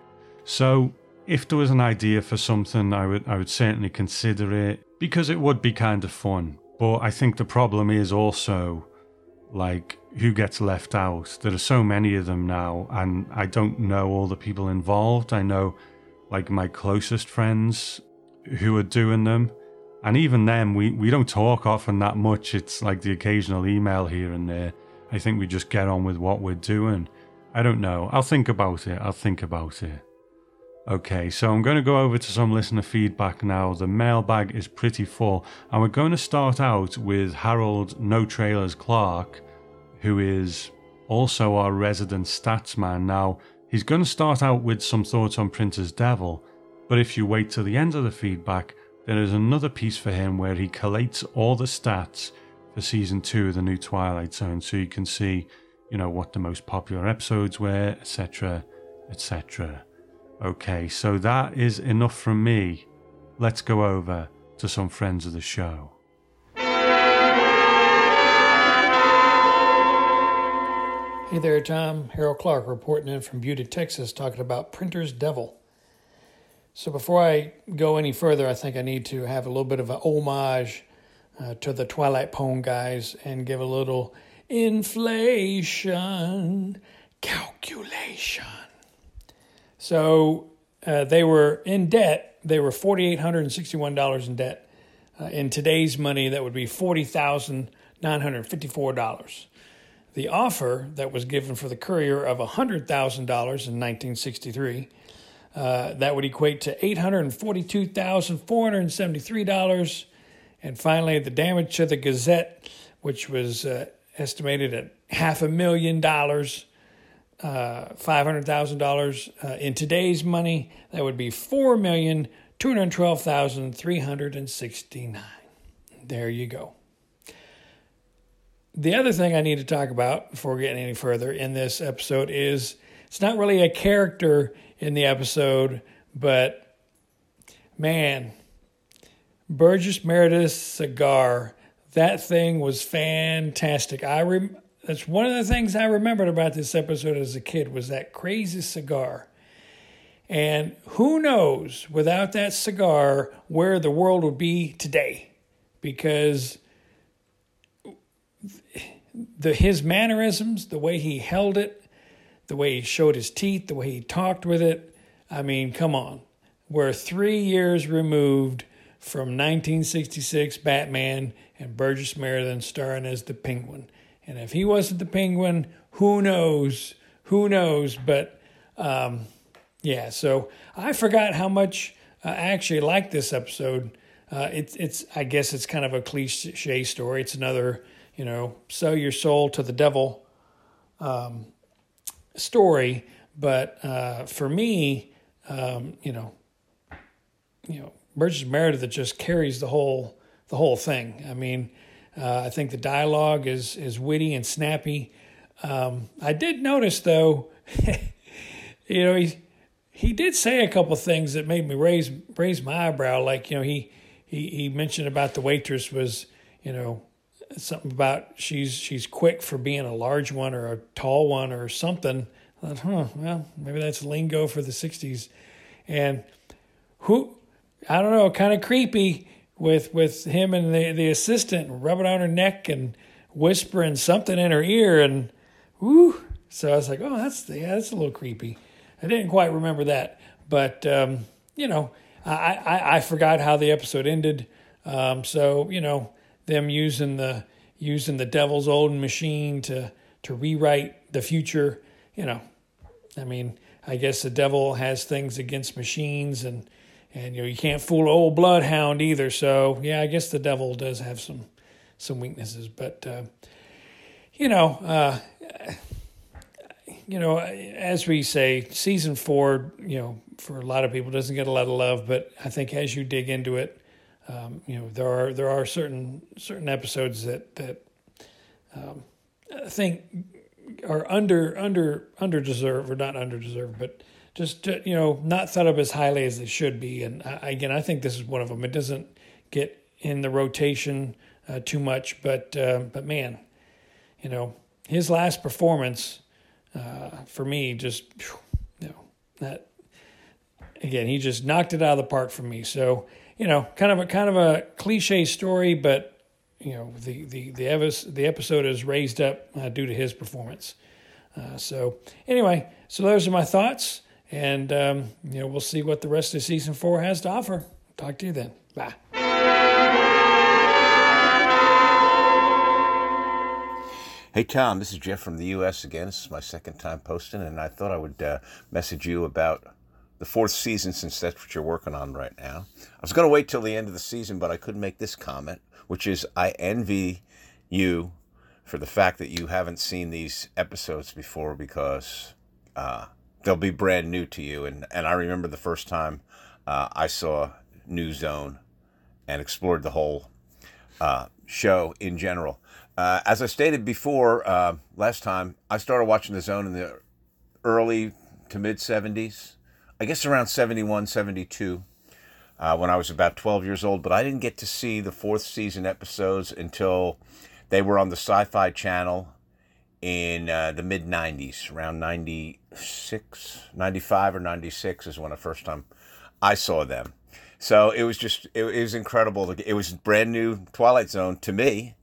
So, if there was an idea for something, I would I would certainly consider it because it would be kind of fun. But I think the problem is also like who gets left out. There are so many of them now, and I don't know all the people involved. I know like my closest friends who are doing them. And even then, we, we don't talk often that much. It's like the occasional email here and there. I think we just get on with what we're doing. I don't know. I'll think about it. I'll think about it. Okay, so I'm going to go over to some listener feedback now. The mailbag is pretty full, and we're going to start out with Harold No Trailers Clark, who is also our resident statsman. Now, he's going to start out with some thoughts on Printer's Devil, but if you wait till the end of the feedback, there is another piece for him where he collates all the stats for season two of the new Twilight Zone, so you can see, you know, what the most popular episodes were, etc., etc. Okay, so that is enough from me. Let's go over to some friends of the show. Hey there, Tom. Harold Clark reporting in from Buda, Texas, talking about Printer's Devil. So before I go any further, I think I need to have a little bit of an homage uh, to the Twilight Pone guys and give a little inflation calculation. So uh, they were in debt. They were $4,861 in debt. Uh, in today's money, that would be $40,954. The offer that was given for the courier of $100,000 in 1963, uh, that would equate to $842,473. And finally, the damage to the Gazette, which was uh, estimated at half a million dollars, uh, five hundred thousand dollars uh, in today's money. That would be four million two hundred twelve thousand three hundred and sixty nine. There you go. The other thing I need to talk about before getting any further in this episode is it's not really a character in the episode, but man, Burgess Meredith's cigar, that thing was fantastic. I rem- that's one of the things I remembered about this episode as a kid was that crazy cigar. And who knows without that cigar where the world would be today because the his mannerisms, the way he held it, the way he showed his teeth, the way he talked with it. I mean, come on. We're three years removed from 1966 Batman and Burgess Meredith starring as the Penguin. And if he wasn't the Penguin, who knows? Who knows? But um, yeah, so I forgot how much uh, I actually liked this episode. Uh, it's it's I guess it's kind of a cliche story. It's another you know sell your soul to the devil um, story. But uh, for me, um, you know, you know, Burgess Meredith just carries the whole the whole thing. I mean, uh, I think the dialogue is is witty and snappy. Um, I did notice though, you know, he he did say a couple things that made me raise raise my eyebrow. Like you know, he he he mentioned about the waitress was you know something about she's she's quick for being a large one or a tall one or something. I thought, huh, well, maybe that's lingo for the '60s. And who I don't know, kind of creepy with with him and the the assistant rubbing on her neck and whispering something in her ear and whoo. So I was like, oh, that's yeah, that's a little creepy. I didn't quite remember that, but um, you know, I, I I forgot how the episode ended. Um, so you know, them using the using the devil's old machine to to rewrite the future. You know, I mean, I guess the devil has things against machines and and you know you can't fool old bloodhound either. So yeah, I guess the devil does have some some weaknesses, but uh, you know, uh, you know, as we say, season four, you know, for a lot of people doesn't get a lot of love, but I think as you dig into it, um, you know, there are there are certain certain episodes that that um, I think are under under under deserved or not under deserved, but just uh, you know not thought of as highly as they should be. And again, I think this is one of them. It doesn't get in the rotation uh, too much, but uh, but man, you know his last performance uh, for me just you know that again he just knocked it out of the park for me. So you know kind of a kind of a cliche story, but you know the the the, the episode is raised up uh, due to his performance. Uh, so anyway, so those are my thoughts. And, um, you know, we'll see what the rest of season four has to offer. Talk to you then. Bye. Hey, Tom, this is Jeff from the U.S. again. This is my second time posting, and I thought I would uh, message you about the fourth season since that's what you're working on right now. I was going to wait till the end of the season, but I couldn't make this comment, which is I envy you for the fact that you haven't seen these episodes before because uh, they'll be brand new to you. And, and I remember the first time uh, I saw New Zone and explored the whole uh, show in general. Uh, as I stated before uh, last time, I started watching The Zone in the early to mid 70s, I guess around 71, 72. Uh, when I was about 12 years old, but I didn't get to see the fourth season episodes until they were on the Sci Fi Channel in uh, the mid 90s, around 96, 95 or 96 is when the first time I saw them. So it was just, it, it was incredible. It was brand new Twilight Zone to me,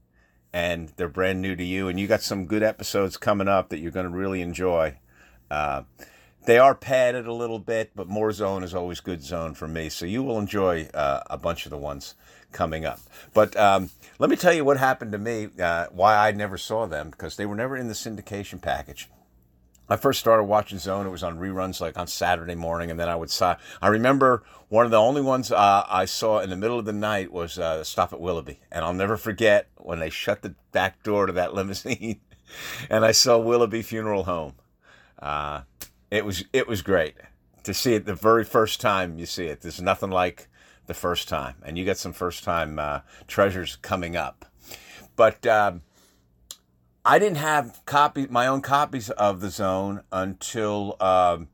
and they're brand new to you. And you got some good episodes coming up that you're going to really enjoy. Uh, they are padded a little bit, but more zone is always good zone for me. So you will enjoy uh, a bunch of the ones coming up. But um, let me tell you what happened to me, uh, why I never saw them, because they were never in the syndication package. I first started watching Zone. It was on reruns like on Saturday morning, and then I would. I remember one of the only ones uh, I saw in the middle of the night was uh, Stop at Willoughby, and I'll never forget when they shut the back door to that limousine, and I saw Willoughby Funeral Home. Uh, it was it was great to see it the very first time you see it. There's nothing like the first time, and you got some first time uh, treasures coming up. But um, I didn't have copy my own copies of the Zone until um,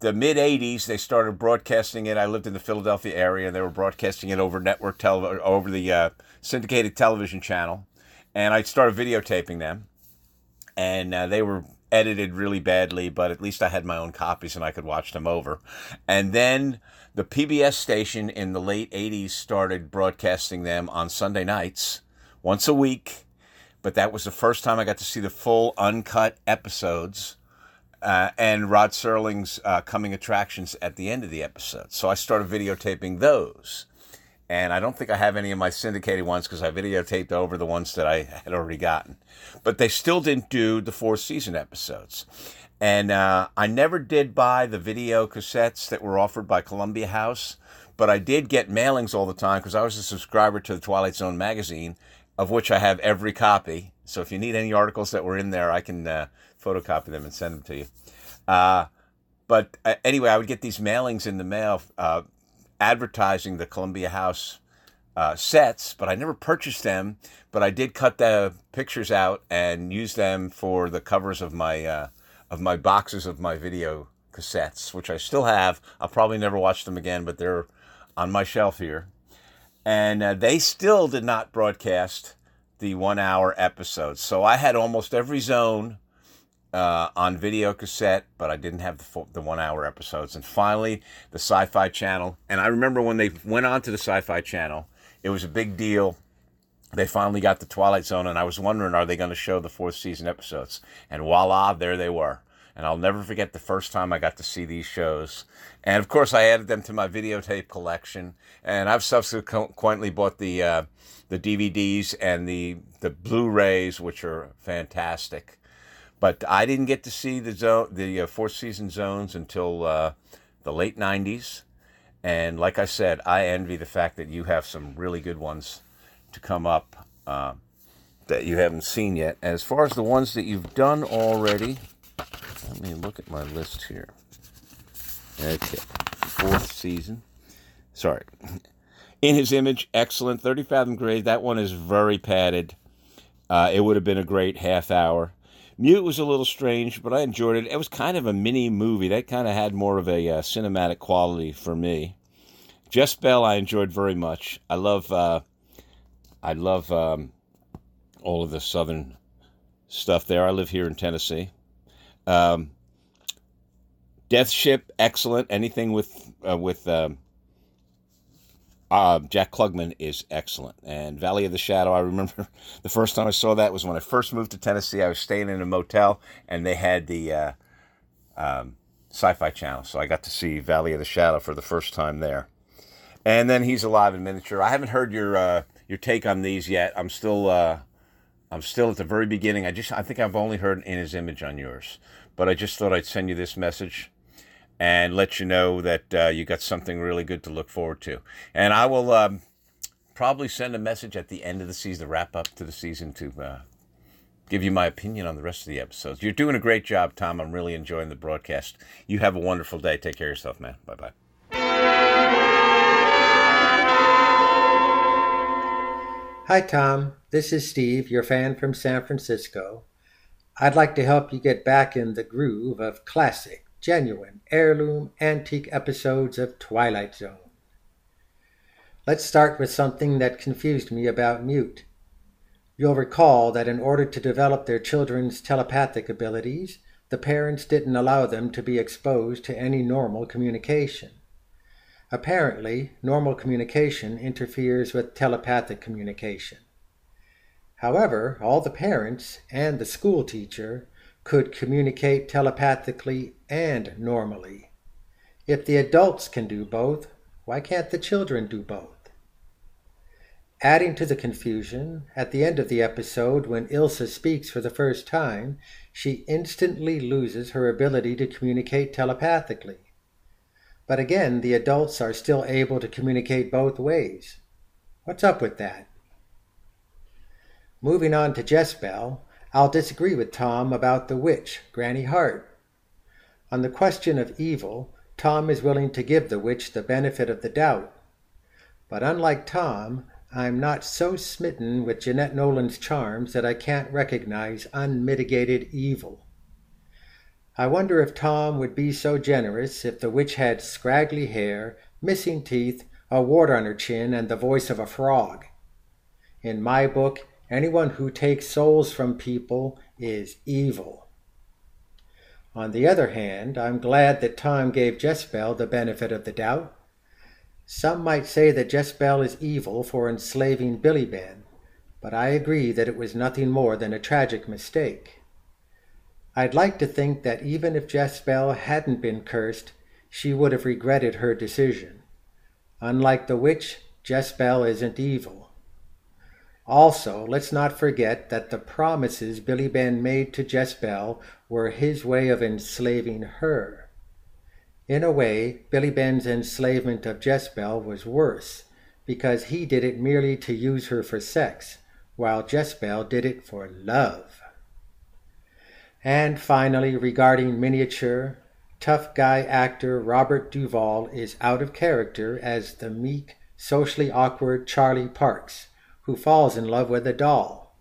the mid '80s. They started broadcasting it. I lived in the Philadelphia area, and they were broadcasting it over network television, over the uh, syndicated television channel. And I started videotaping them, and uh, they were edited really badly, but at least I had my own copies and I could watch them over. And then the PBS station in the late 80s started broadcasting them on Sunday nights once a week but that was the first time I got to see the full uncut episodes uh, and Rod Serling's uh, coming attractions at the end of the episode. So I started videotaping those. And I don't think I have any of my syndicated ones because I videotaped over the ones that I had already gotten. But they still didn't do the four season episodes. And uh, I never did buy the video cassettes that were offered by Columbia House, but I did get mailings all the time because I was a subscriber to the Twilight Zone magazine of which I have every copy. So if you need any articles that were in there, I can uh, photocopy them and send them to you. Uh, but uh, anyway, I would get these mailings in the mail uh, advertising the Columbia House uh, sets, but I never purchased them. But I did cut the pictures out and use them for the covers of my uh, of my boxes of my video cassettes, which I still have. I'll probably never watch them again, but they're on my shelf here and uh, they still did not broadcast the one hour episodes. So I had almost every zone uh, on video cassette, but I didn't have the, full, the one hour episodes. And finally, the Sci Fi Channel. And I remember when they went on to the Sci Fi Channel, it was a big deal. They finally got the Twilight Zone, and I was wondering, are they going to show the fourth season episodes? And voila, there they were. And I'll never forget the first time I got to see these shows. And of course, I added them to my videotape collection. And I've subsequently bought the uh, the DVDs and the the Blu-rays, which are fantastic. But I didn't get to see the zone, the uh, fourth season zones until uh, the late '90s. And like I said, I envy the fact that you have some really good ones to come up uh, that you haven't seen yet. As far as the ones that you've done already, let me look at my list here. Okay, fourth season. Sorry. In his image, excellent. 30 Fathom Grave, that one is very padded. Uh, it would have been a great half hour. Mute was a little strange, but I enjoyed it. It was kind of a mini movie. That kind of had more of a uh, cinematic quality for me. Jess-Belle, I enjoyed very much. I love, uh, I love um, all of the southern stuff there. I live here in Tennessee. Um, Death Ship, excellent. Anything with uh, with um, uh, Jack Klugman is excellent. And Valley of the Shadow, I remember the first time I saw that was when I first moved to Tennessee. I was staying in a motel, and they had the uh, um, Sci-Fi Channel, so I got to see Valley of the Shadow for the first time there. And then He's Alive in Miniature. I haven't heard your uh, your take on these yet. I'm still uh, I'm still at the very beginning. I just I think I've only heard in his image on yours, but I just thought I'd send you this message and let you know that uh, you got something really good to look forward to. And I will um, probably send a message at the end of the season, the wrap up to the season, to uh, give you my opinion on the rest of the episodes. You're doing a great job, Tom. I'm really enjoying the broadcast. You have a wonderful day. Take care of yourself, man. Bye bye. Hi, Tom. This is Steve, your fan from San Francisco. I'd like to help you get back in the groove of classic, genuine, heirloom, antique episodes of Twilight Zone. Let's start with something that confused me about Mute. You'll recall that in order to develop their children's telepathic abilities, the parents didn't allow them to be exposed to any normal communication. Apparently, normal communication interferes with telepathic communication. However, all the parents and the school teacher could communicate telepathically and normally. If the adults can do both, why can't the children do both? Adding to the confusion, at the end of the episode, when Ilsa speaks for the first time, she instantly loses her ability to communicate telepathically. But again, the adults are still able to communicate both ways. What's up with that? Moving on to Jess-Belle, I'll disagree with Tom about the witch, Granny Hart. On the question of evil, Tom is willing to give the witch the benefit of the doubt. But unlike Tom, I'm not so smitten with Jeanette Nolan's charms that I can't recognize unmitigated evil. I wonder if Tom would be so generous if the witch had scraggly hair, missing teeth, a wart on her chin, and the voice of a frog. In my book, anyone who takes souls from people is evil. On the other hand, I'm glad that Tom gave Jess-Belle the benefit of the doubt. Some might say that Jess-Belle is evil for enslaving Billy Ben, but I agree that it was nothing more than a tragic mistake. I'd like to think that even if Jess-Belle hadn't been cursed, she would have regretted her decision. Unlike the witch, Jess-Belle isn't evil. Also, let's not forget that the promises Billy Ben made to Jess-Belle were his way of enslaving her. In a way, Billy Ben's enslavement of Jess-Belle was worse, because he did it merely to use her for sex, while Jezebel did it for love. And finally, regarding miniature, tough guy actor Robert Duvall is out of character as the meek, socially awkward Charlie Parks, who falls in love with a doll.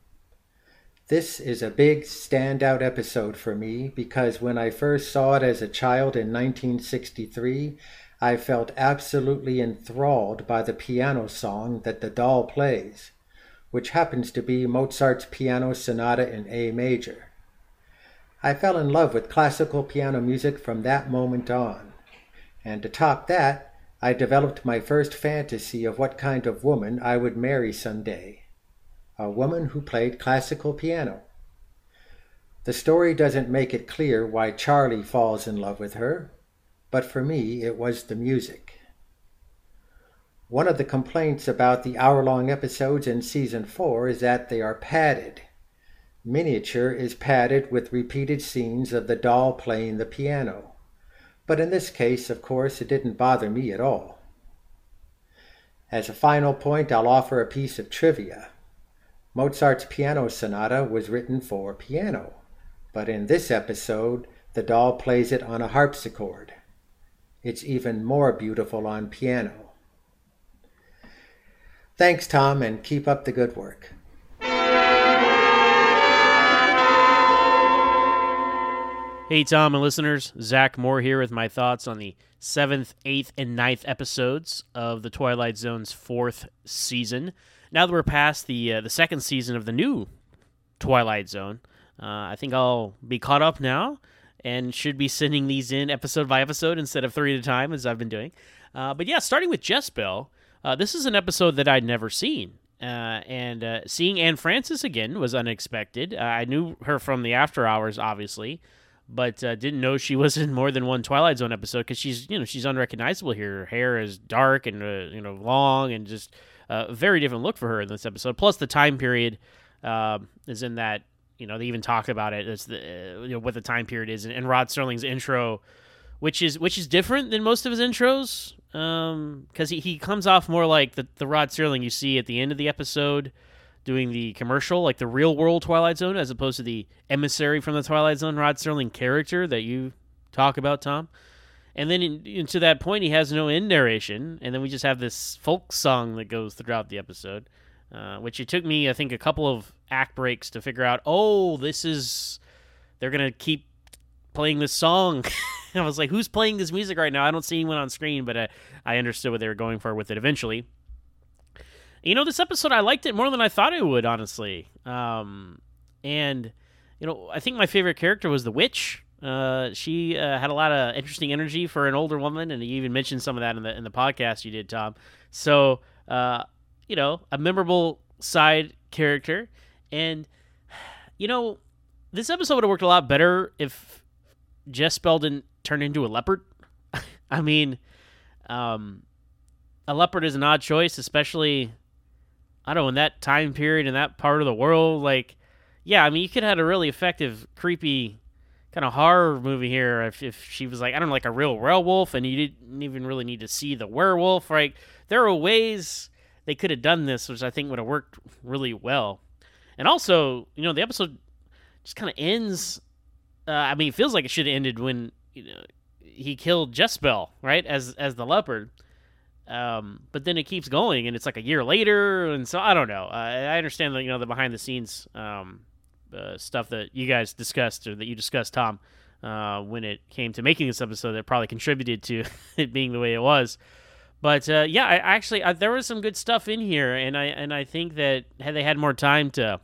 This is a big standout episode for me because when I first saw it as a child in 1963, I felt absolutely enthralled by the piano song that the doll plays, which happens to be Mozart's Piano Sonata in A major. I fell in love with classical piano music from that moment on. And to top that, I developed my first fantasy of what kind of woman I would marry someday. A woman who played classical piano. The story doesn't make it clear why Charlie falls in love with her, but for me it was the music. One of the complaints about the hour long episodes in season 4 is that they are padded. Miniature is padded with repeated scenes of the doll playing the piano. But in this case, of course, it didn't bother me at all. As a final point, I'll offer a piece of trivia. Mozart's Piano Sonata was written for piano, but in this episode, the doll plays it on a harpsichord. It's even more beautiful on piano. Thanks, Tom, and keep up the good work. Hey, Tom and listeners, Zach Moore here with my thoughts on the seventh, eighth, and ninth episodes of the Twilight Zone's fourth season. Now that we're past the uh, the second season of the new Twilight Zone, uh, I think I'll be caught up now and should be sending these in episode by episode instead of three at a time as I've been doing. Uh, but yeah, starting with Jess-Belle, uh, this is an episode that I'd never seen. Uh, and uh, seeing Anne Francis again was unexpected. I knew her from the After Hours, obviously, but uh, didn't know she was in more than one Twilight Zone episode because she's you know she's unrecognizable here. Her hair is dark and uh, you know long and just uh, a very different look for her in this episode. Plus the time period um, is in that you know they even talk about it as the uh, you know what the time period is and, and Rod Serling's intro, which is which is different than most of his intros because um, he, he comes off more like the the Rod Serling you see at the end of the episode doing the commercial, like the real world Twilight Zone, as opposed to the emissary from the Twilight Zone Rod Serling character that you talk about, Tom. And then in, in, to that point, he has no end narration, and then we just have this folk song that goes throughout the episode, uh, which it took me, I think, a couple of act breaks to figure out. Oh, this is they're gonna keep playing this song. I was like, who's playing this music right now? I don't see anyone on screen, but I, I understood what they were going for with it eventually. You know, this episode I liked it more than I thought I would, honestly. Um, and you know, I think my favorite character was the witch. Uh, she uh, had a lot of interesting energy for an older woman, and you even mentioned some of that in the in the podcast you did, Tom. So, uh, you know, a memorable side character, and you know, this episode would have worked a lot better if Jess-Belle didn't turn into a leopard. I mean, um, a leopard is an odd choice, especially I don't know in that time period in that part of the world, like yeah, I mean you could have had a really effective, creepy kind of horror movie here if, if she was like I don't know like a real werewolf and you didn't even really need to see the werewolf. Right? There are ways they could have done this, which I think would have worked really well. And also, you know, the episode just kind of ends. Uh, I mean, it feels like it should have ended when you know, he killed Jess-Belle, right? As as the leopard. Um, but then it keeps going, and it's like a year later, and so I don't know. Uh, I understand that you know the behind the scenes um, uh, stuff that you guys discussed or that you discussed, Tom, uh, when it came to making this episode that probably contributed to it being the way it was. But uh, yeah, I actually I, there was some good stuff in here, and I and I think that had they had more time to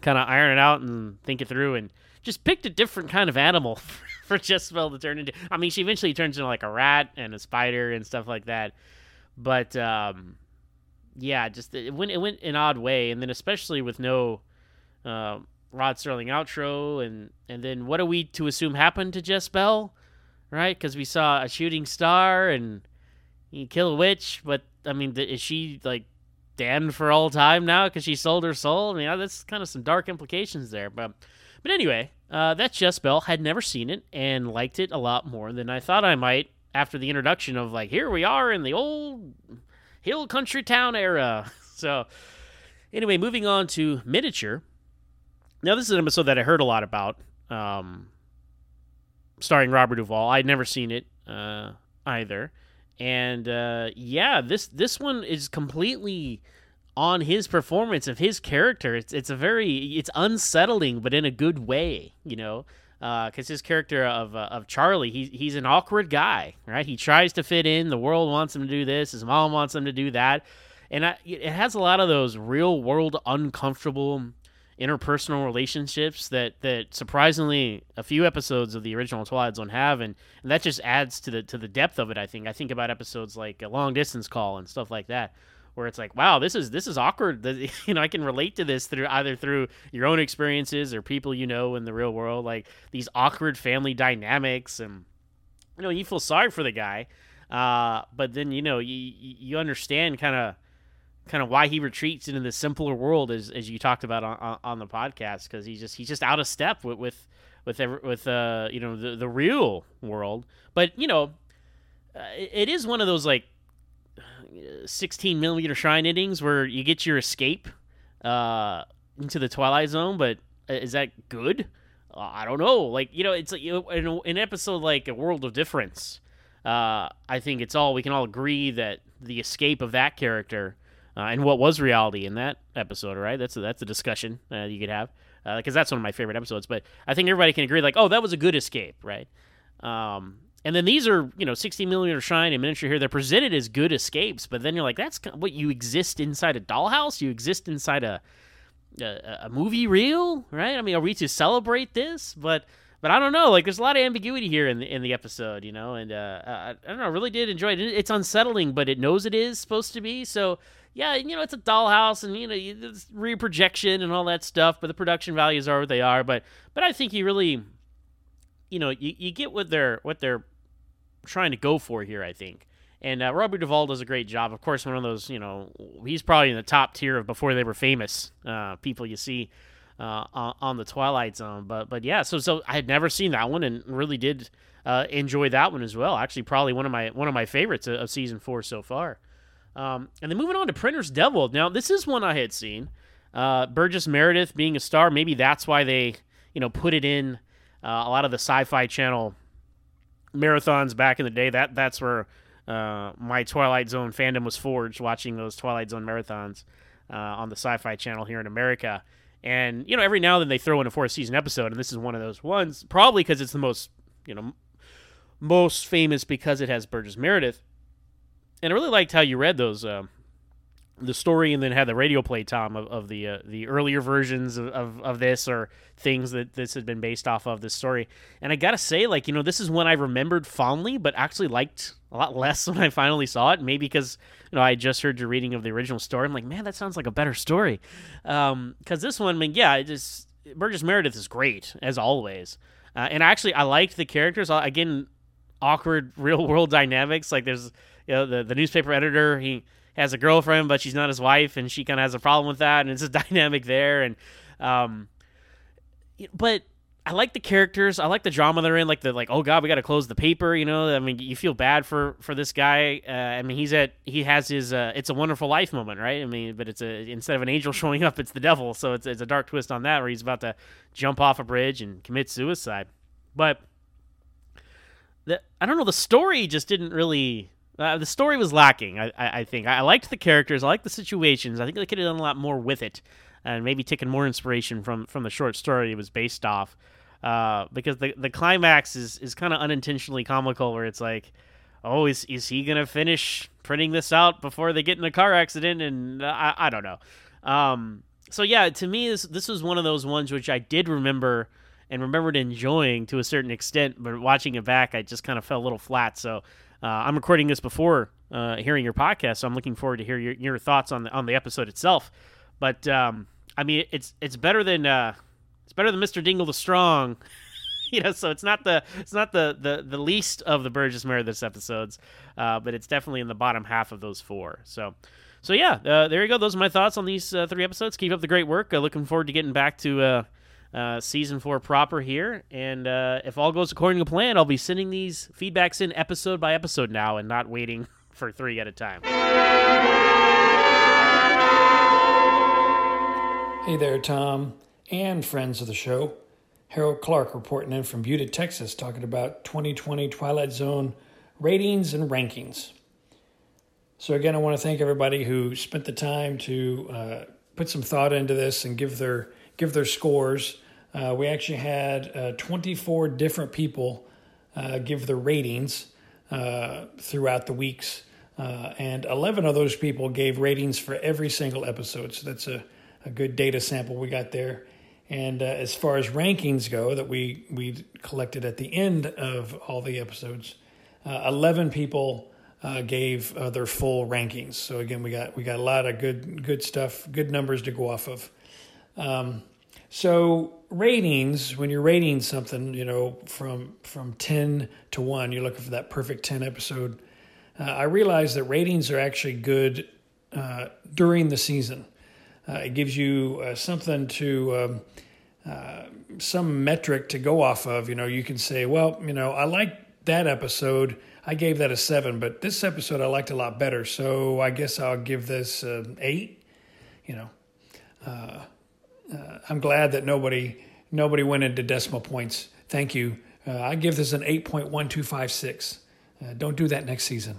kind of iron it out and think it through, and just picked a different kind of animal for Jess-Belle to turn into. I mean, she eventually turns into like a rat and a spider and stuff like that. But um, yeah, just it went it went an odd way, and then especially with no uh, Rod Serling outro, and and then what are we to assume happened to Jess-Belle, right? Because we saw a shooting star and you kill a witch, but I mean, is she like damned for all time now because she sold her soul? I mean, that's kind of some dark implications there. But, but anyway, uh, that's Bell Had never seen it and liked it a lot more than I thought I might after the introduction of like, here we are in the old hill country town era. so, anyway, moving on to miniature. Now, this is an episode that I heard a lot about, um, starring Robert Duvall. I'd never seen it uh, either and uh, yeah, this this one is completely on his performance of his character. It's it's a very it's unsettling, but in a good way, you know. Because uh, his character of uh, of Charlie, he's he's an awkward guy, right? He tries to fit in. The world wants him to do this. His mom wants him to do that, and I, it has a lot of those real world uncomfortable interpersonal relationships that that surprisingly a few episodes of the original Twilight Zone have, and, and that just adds to the to the depth of it. I think I think about episodes like a long distance call and stuff like that, where it's like, wow, this is this is awkward. You know, I can relate to this through either through your own experiences or people you know in the real world, like these awkward family dynamics, and you know, you feel sorry for the guy, uh, but then you know you you understand kind of kind of why he retreats into the simpler world as, as you talked about on, on the podcast because he's just he's just out of step with with with every, with uh you know the the real world but you know uh, it, it is one of those like 16 millimeter shrine endings where you get your escape uh into the twilight zone but uh, is that good i don't know like you know it's like in an episode like a world of difference uh i think it's all we can all agree that the escape of that character uh, and what was reality in that episode, right? That's a, that's a discussion uh, you could have because uh, that's one of my favorite episodes. But I think everybody can agree, like, oh, that was a good escape, right? Um, and then these are, you know, 16 millimeter shrine and miniature here. They're presented as good escapes, but then you're like, that's what you exist inside a dollhouse. You exist inside a a, a movie reel, right? I mean, are we to celebrate this? But but I don't know. Like, there's a lot of ambiguity here in the in the episode, you know. And uh, I, I don't know. I really did enjoy it. It's unsettling, but it knows it is supposed to be. So yeah, you know, it's a dollhouse and, you know, it's reprojection and all that stuff, but the production values are what they are. But, but I think you really, you know, you, you get what they're, what they're trying to go for here, I think. And uh, Robert Duvall does a great job. Of course, one of those, you know, he's probably in the top tier of before they were famous uh, people you see uh, on, the Twilight Zone. But but yeah, so so I had never seen that one and really did uh, enjoy that one as well. Actually, probably one of my one of my favorites of, of season four so far. Um, and then moving on to Printer's Devil. Now, this is one I had seen. Uh, Burgess Meredith being a star, maybe that's why they, you know, put it in uh, a lot of the Sci-Fi Channel marathons back in the day. That that's where uh, my Twilight Zone fandom was forged, watching those Twilight Zone marathons uh, on the Sci-Fi Channel here in America. And you know, every now and then they throw in a fourth season episode, and this is one of those ones. Probably because it's the most, you know, most famous because it has Burgess Meredith and I really liked how you read those uh, the story and then had the radio play Tom of, of the uh, the earlier versions of, of, of, this or things that this had been based off of this story. And I gotta say, like you know, this is one I remembered fondly, but actually liked a lot less when I finally saw it. Maybe because you know I just heard your reading of the original story. I'm like, man, that sounds like a better story. Because um, this one, I mean, yeah, it just Burgess Meredith is great as always. Uh, and actually, I liked the characters. Uh, again, awkward real world dynamics. Like there's you know the the newspaper editor he has a girlfriend, but she's not his wife, and she kind of has a problem with that, and it's a dynamic there. And um, but I like the characters. I like the drama they're in. Like the like, oh god, we got to close the paper. You know, I mean, you feel bad for for this guy. Uh, I mean, he's at he has his uh, it's a wonderful life moment, right? I mean, but it's a instead of an angel showing up, it's the devil. So it's it's a dark twist on that where he's about to jump off a bridge and commit suicide. But the I don't know, the story just didn't really. Uh, the story was lacking. I, I, I think I, liked the characters. I liked the situations. I think they could have done a lot more with it, and maybe taken more inspiration from from the short story it was based off uh, because the the climax is is kind of unintentionally comical, where it's like, oh, is is he gonna finish printing this out before they get in a car accident? And I I don't know. Um, so yeah, to me, this this was one of those ones which I did remember and remembered enjoying to a certain extent, but watching it back, I just kind of fell a little flat. So. Uh, I'm recording this before uh, hearing your podcast, so I'm looking forward to hear your, your thoughts on the on the episode itself. But um, I mean, it's it's better than uh, it's better than Mr. Dingle the Strong. you know, so it's not the it's not the the, the least of the Burgess Meredith episodes, uh, but it's definitely in the bottom half of those four. So, so yeah, uh, there you go. Those are my thoughts on these uh, three episodes. Keep up the great work. Looking forward to getting back to uh, uh, season four proper here. And if all goes according to plan, I'll be sending these feedbacks in episode by episode now, and not waiting for three at a time. Hey there, Tom and friends of the show. Harold Clark reporting in from Butte, Texas, talking about 2020 Twilight Zone ratings and rankings. So, again, I want to thank everybody who spent the time to uh, put some thought into this and give their, give their scores. Uh, we actually had uh, 24 different people uh, give their ratings uh, throughout the weeks, uh, and 11 of those people gave ratings for every single episode. So, that's a, a good data sample we got there. And uh, as far as rankings go, that we we collected at the end of all the episodes, uh, eleven people gave their full rankings. So again, we got we got a lot of good good stuff, good numbers to go off of. Um, so ratings, when you're rating something, you know, from from ten to one, you're looking for that perfect ten episode. Uh, I realize that ratings are actually good uh, during the season. Uh, it gives you uh, something to um, uh, some metric to go off of. You know, you can say, well, you know, I like that episode. I gave that a seven, but this episode I liked a lot better. So I guess I'll give this an eight. You know, uh, uh, I'm glad that nobody nobody went into decimal points. Thank you. I give this an eight point one two five six. don't do that next season.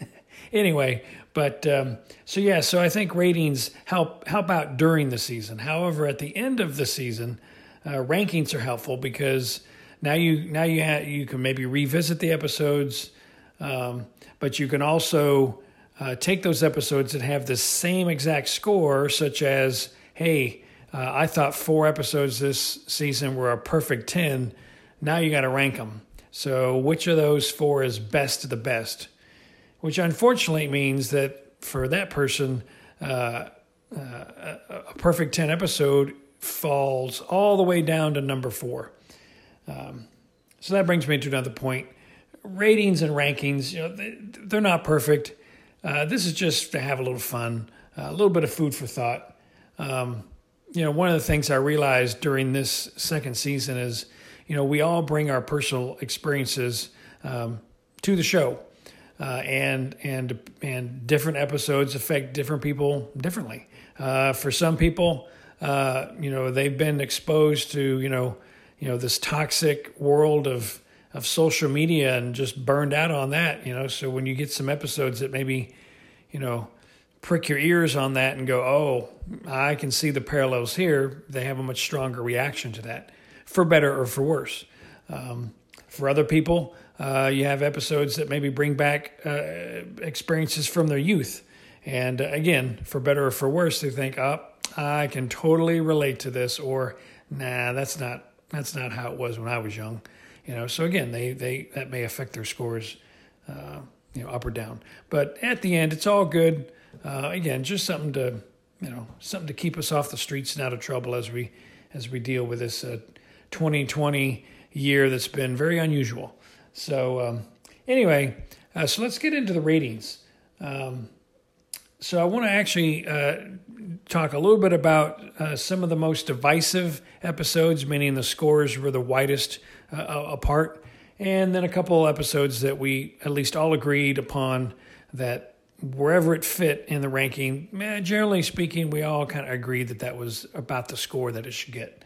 anyway, but um, so yeah, so I think ratings help help out during the season. However, at the end of the season, uh, rankings are helpful because now you now you ha- you can maybe revisit the episodes, um, but you can also uh, take those episodes that have the same exact score, such as hey, uh, I thought four episodes this season were a perfect ten. Now you got to rank them. So which of those four is best to the best? which unfortunately means that for that person, uh, uh, a perfect 10 episode falls all the way down to number four. Um, so that brings me to another point. Ratings and rankings, you know, they, are not perfect. Uh, this is just to have a little fun, a little bit of food for thought. Um, you know, one of the things I realized during this second season is, you know, we all bring our personal experiences um, to the show uh, and and and different episodes affect different people differently. Uh, for some people, uh, you know, they've been exposed to you know you know this toxic world of of social media and just burned out on that. You know, so when you get some episodes that maybe you know prick your ears on that and go, oh, I can see the parallels here. They have a much stronger reaction to that, for better or for worse. Um, for other people, uh, you have episodes that maybe bring back uh, experiences from their youth. And uh, again, for better or for worse, they think, oh, I can totally relate to this, or nah, that's not that's not how it was when I was young. You know, so again, they, they that may affect their scores, uh, you know, up or down. But at the end, it's all good. Uh, again, just something to you know, something to keep us off the streets and out of trouble as we as we deal with this 2020 year that's been very unusual. So um, anyway, uh, so let's get into the ratings. Um, so I want to actually uh, talk a little bit about uh, some of the most divisive episodes, meaning the scores were the widest uh, apart, and then a couple episodes that we at least all agreed upon that wherever it fit in the ranking, eh, generally speaking, we all kind of agreed that that was about the score that it should get.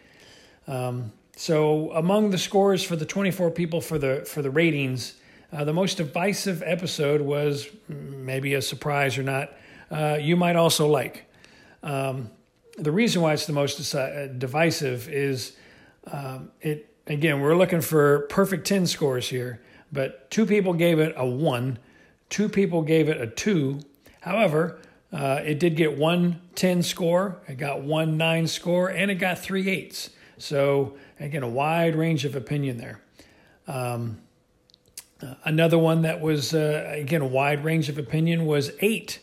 Um, so among the scores for the 24 people for the for the ratings, uh, the most divisive episode was maybe a surprise or not. Uh, you might also like. Um, the reason why it's the most uh, divisive is um, it. Again, we're looking for perfect 10 scores here, but two people gave it a one, two people gave it a two. However, uh, it did get one 10 score, it got one nine score, and it got three eights. So, again, a wide range of opinion there. Um, uh, another one that was, uh, again, a wide range of opinion was eight.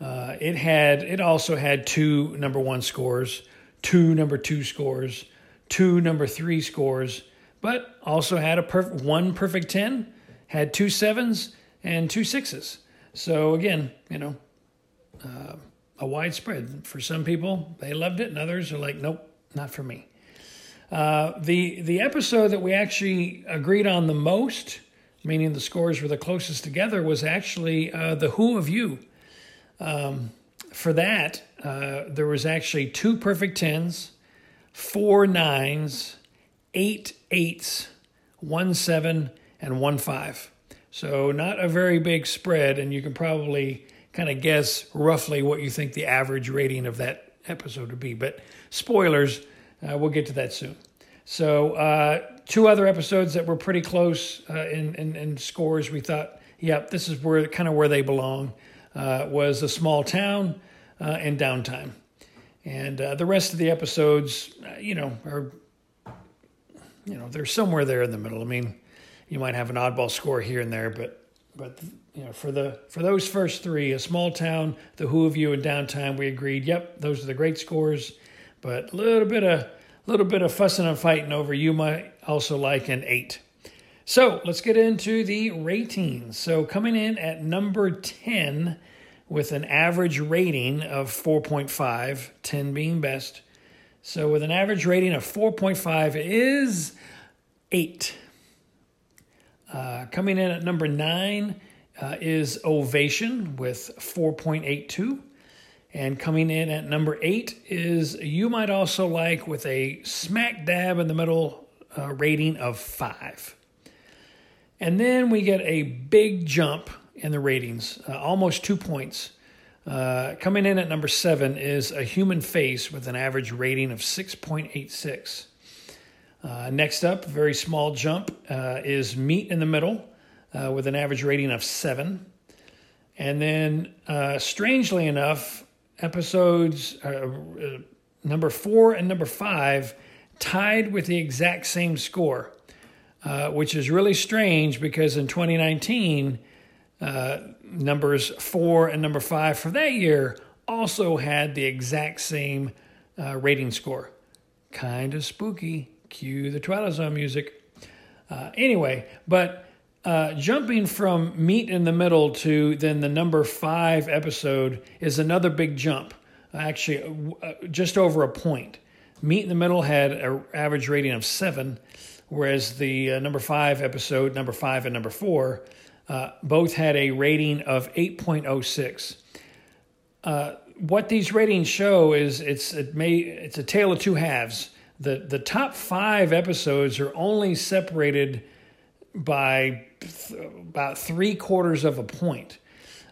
Uh, it had it also had two number one scores, two number two scores, two number three scores, but also had a perf- one perfect ten, had two sevens and two sixes. So again, you know, uh, a widespread for some people they loved it, and others are like, nope, not for me. Uh, the the episode that we actually agreed on the most, meaning the scores were the closest together, was actually uh, the Who of You. Um, for that, uh, there was actually two perfect tens, four nines, eight eights, one seven, and one five. So not a very big spread, and you can probably kind of guess roughly what you think the average rating of that episode would be. But spoilers, uh, we'll get to that soon. So uh, two other episodes that were pretty close uh, in, in, in scores. We thought, yep, this is where kind of where they belong uh, was a small town uh, and downtime. And uh, the rest of the episodes, you know, are, you know, they're somewhere there in the middle. I mean, you might have an oddball score here and there, but, but you know, for the for those first three, a small town, the Who of You, and downtime, we agreed. Yep, those are the great scores, but a little bit of little bit of fussing and fighting over you might also like an eight. So let's get into the ratings. So coming in at number 10 with an average rating of 4.5, 10 being best. So with an average rating of 4.5 is 8. Uh, coming in at number 9 uh, is Ovation with 4.82. And coming in at number 8 is You Might Also Like with a smack dab in the middle uh, rating of 5. And then we get a big jump in the ratings, uh, almost two points. Uh, coming in at number seven is A Human Face with an average rating of 6.86. Uh, next up, very small jump, uh, is Meet in the Middle uh, with an average rating of 7. And then, uh, strangely enough, episodes number 4 and number 5 tied with the exact same score uh, which is really strange because in 2019, uh, numbers four and number five for that year also had the exact same uh, rating score. Kind of spooky. Cue the Twilight Zone music. Uh, anyway, but uh, jumping from Meet in the Middle to then the number five episode is another big jump. Actually, uh, just over a point. Meet in the Middle had an average rating of seven whereas the uh, number five episode, number five and number four, uh, both had a rating of 8.06. Uh, what these ratings show is it's it may it's a tale of two halves. The the top five episodes are only separated by th- about three quarters of a point.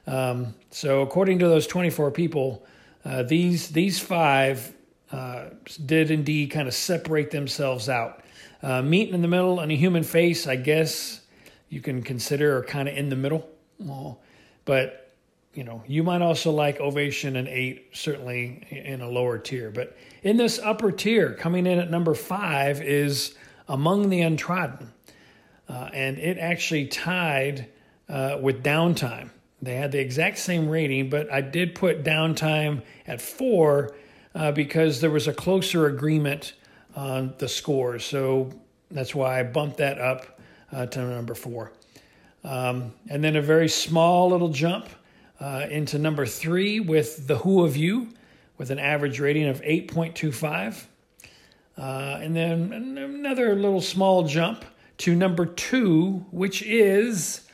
Um, so according to those 24 people, uh, these these five uh, did indeed kind of separate themselves out. Uh, in the middle and a human face, I guess you can consider are kind of in the middle. Well, but you know, you might also like Ovation and Eight, certainly in a lower tier. But in this upper tier, coming in at number five is Among the Untrodden, uh, and it actually tied uh, with Downtime. They had the exact same rating, but I did put Downtime at four uh, because there was a closer agreement on the scores. So that's why I bumped that up uh, to number four. Um, and then a very small little jump Uh, into number three with The Who of You with an average rating of 8.25. Uh, and then another little small jump to number two, which is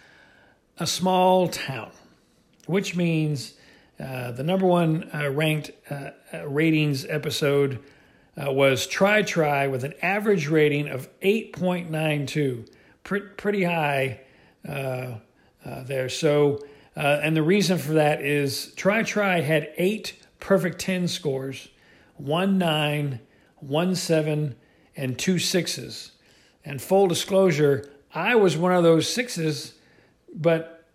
A Small Town, which means uh, the number one uh, ranked uh, uh, ratings episode was Try Try with an average rating of 8.92. pretty high there. So, and the reason for that is Try Try had eight perfect 10 scores, one nine, one seven, and two sixes. And full disclosure, I was one of those sixes, but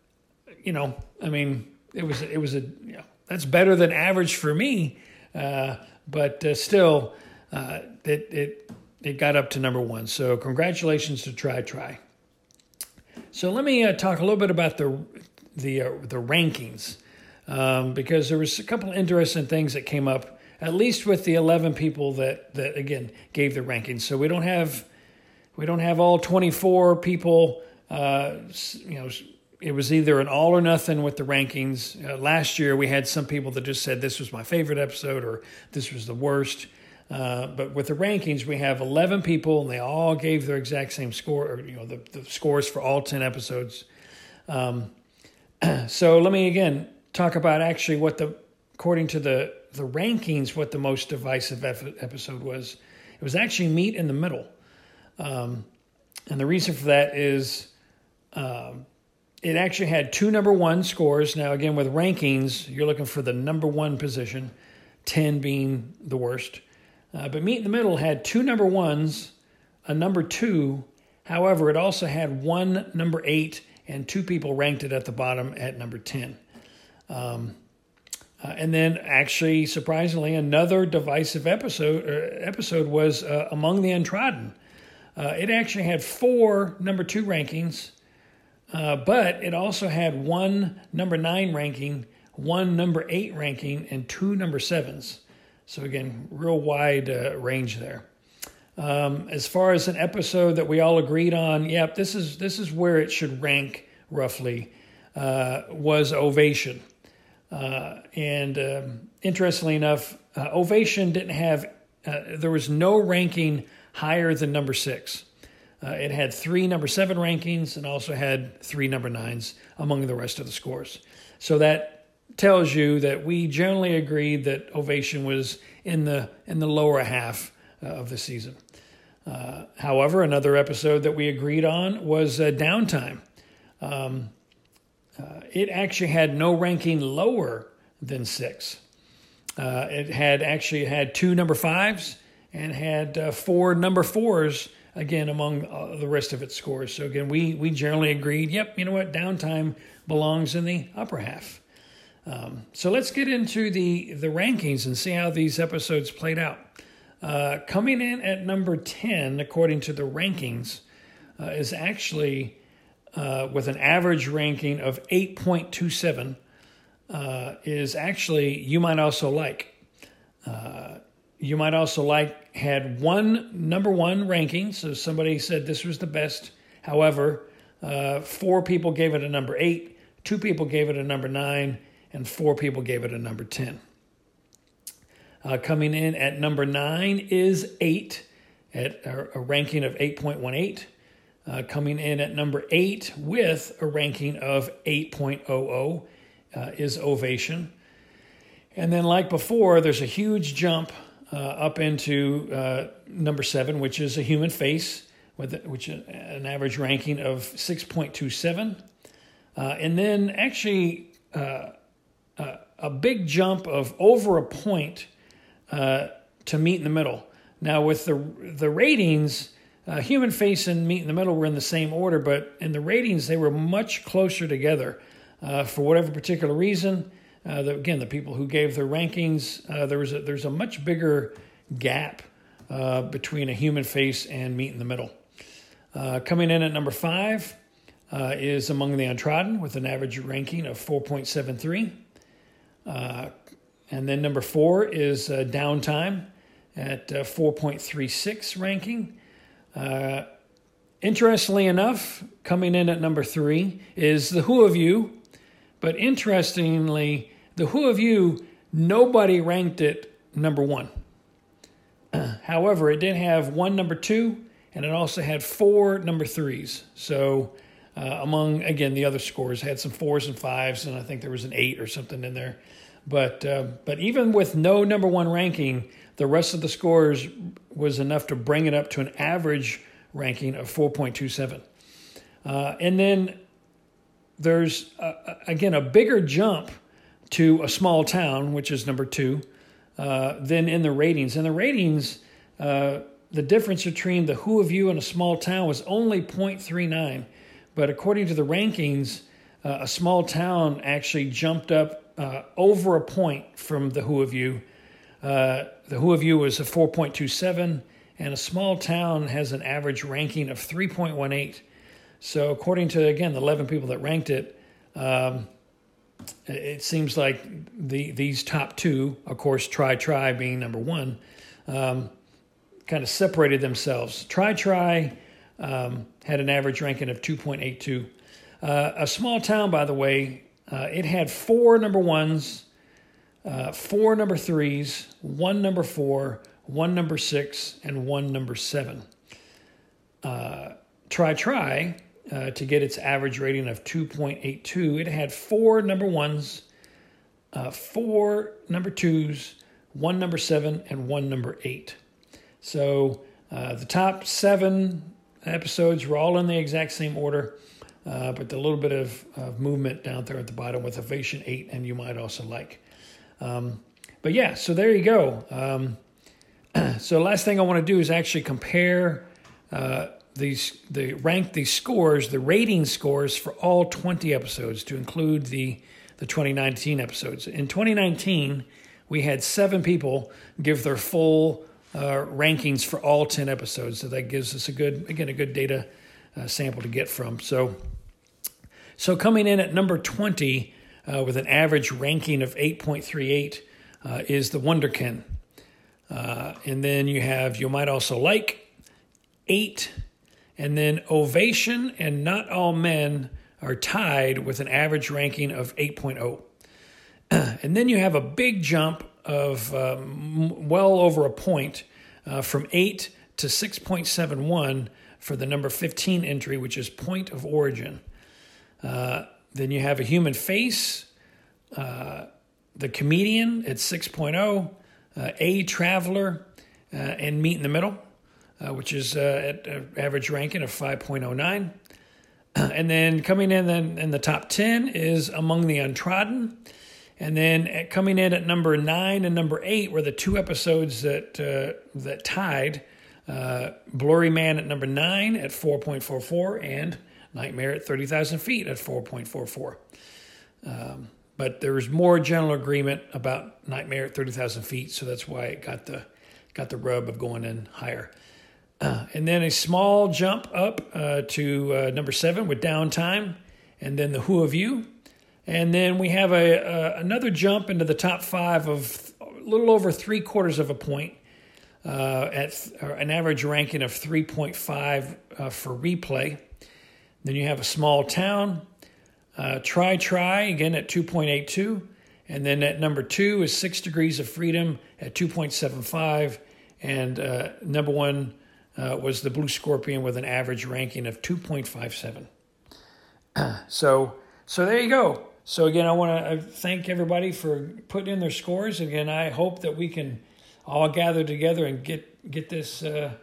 you know, I mean, it was it was a you know, that's better than average for me, uh, but uh, still, uh, it it it got up to number one. So congratulations to Try Try. So let me uh, talk a little bit about the the uh, the rankings um, because there was a couple interesting things that came up, at least with the 11 people that that again gave the rankings. So we don't have we don't have all 24 people. Uh, you know, it was either an all or nothing with the rankings. Uh, last year we had some people that just said this was my favorite episode or this was the worst. Uh, but with the rankings, we have 11 people, and they all gave their exact same score, or you know, the, the scores for all 10 episodes. Um, so let me again talk about actually what the according to the the rankings what the most divisive episode was. It was actually Meet in the Middle, um, and the reason for that is um, it actually had two number one scores. Now again with rankings, you're looking for the number one position, ten being the worst. Uh, but Meet in the Middle had two number ones, a number two. However, it also had one number eight and two people ranked it at the bottom at number ten. Um, uh, and then, actually, surprisingly, another divisive episode uh, episode was uh, Among the Untrodden. Uh, it actually had four number two rankings, uh, but it also had one number nine ranking, one number eight ranking, and two number sevens. So again, real wide range there. Um, as far as an episode that we all agreed on, yep, this is this is where it should rank roughly. was Ovation. Uh, and um, interestingly enough, uh, Ovation didn't have, uh, there was no ranking higher than number six. Uh, it had three number seven rankings and also had three number nines among the rest of the scores. So that tells you that we generally agreed that Ovation was in the in the lower half uh, of the season. Uh, however, another episode that we agreed on was Downtime. Um, uh, it actually had no ranking lower than six. Uh, it had actually had two number fives and had uh, four number fours again among uh, the rest of its scores. So again, we we generally agreed. Yep, you know what? Downtime belongs in the upper half. Um, so let's get into the the rankings and see how these episodes played out. Uh, coming in at number ten, according to the rankings, uh, is actually uh, with an average ranking of 8.27 uh, is actually You Might Also Like. Uh, you Might Also Like had one number one ranking, so somebody said this was the best. However, four people gave it a number eight, two people gave it a number nine, and four people gave it a number 10. Uh, coming in at number nine is eight at a, ranking of 8.18 uh, coming in at number eight with a ranking of 8.00 uh, is Ovation. And then, like before, there's a huge jump uh, up into uh, number seven, which is a human face, with which is an average ranking of 6.27. Uh, and then, actually, uh, a big jump of over a point to meet in the middle. Now, with the the ratings, uh, Human Face and Meet in the Middle were in the same order, but in the ratings, they were much closer together. Uh, for whatever particular reason, uh, the, again, the people who gave their rankings, uh, there was a, there's a much bigger gap uh, between a Human Face and Meet in the Middle. Uh, coming in at number five is Among the Untrodden with an average ranking of 4.73. and then number four is Downtime at 4.36 ranking. Uh, interestingly enough, coming in at number three is The Who of You but interestingly, the Who of You, nobody ranked it number one. However, it did have one number two, and it also had four number threes. So, uh, among again the other scores, had some fours and fives, and I think there was an eight or something in there. But uh, but even with no number one ranking, the rest of the scores was enough to bring it up to an average ranking of 4.27. Uh, and then there's uh, again a bigger jump to a small town, which is number two, uh, than in the ratings. In the ratings, uh, the difference between the Who of You and a small town was only 0.39. But according to the rankings, uh, a small town actually jumped up uh, over a point from the Who of You. Uh, the Who of You was a 4.27, and a small town has an average ranking of 3.18. So, according to again the 11 people that ranked it, um, it seems like the these top two, of course, Try Try being number one, um, kind of separated themselves. Try Try um, had an average ranking of 2.82. Uh, a small town, by the way, uh, it had four number ones, uh, four number threes, one number four, one number six, and one number seven. Uh, try Try, uh, to get its average rating of 2.82, it had four number ones, uh, four number twos, one number seven, and one number eight. So uh, the top seven episodes were all in the exact same order. Uh, but a little bit of, of, movement down there at the bottom with Ovation 8 and You Might Also Like. Um, but yeah, so there you go. Um, so last thing I want to do is actually compare uh, these, the rank these scores, the rating scores for all 20 episodes to include the, the 2019 episodes. In 2019, we had seven people give their full uh, rankings for all 10 episodes. So that gives us a good, again, a good data uh, sample to get from. So, so coming in at number 20 uh, with an average ranking of 8.38 uh, is the Wunderkind. Uh, and then you have You Might Also Like, 8. And then Ovation and Not All Men are tied with an average ranking of 8.0. and then you have a big jump of um, well over a point uh, from 8 to 6.71 for the number 15 entry, which is point of origin. Uh, then you have a human face, uh, the comedian at 6.0, uh, a traveler, uh, and meet in the middle, uh, which is at average ranking of 5.09. and then coming in then in the top 10 is Among the Untrodden. And then coming in at number nine and number eight were the two episodes that that tied uh, Blurry Man at number nine at 4.44 and Nightmare at 30,000 feet at 4.44. Um, but there was more general agreement about Nightmare at 30,000 feet, so that's why it got the got the rub of going in higher. Uh, and then a small jump up uh, to uh, number seven with Downtime, and then the Who of You, and then we have a, another jump into the top five of a little over three quarters of a point uh, at an average ranking of 3.5 uh, for replay. Then you have a small town. Uh, try, try again at 2.82. And then at number two is Six Degrees of Freedom at 2.75. And uh, number one uh, was the Blue Scorpion with an average ranking of 2.57. so, so there you go. So again, I want to thank everybody for putting in their scores. Again, I hope that we can all gather together and get get this uh,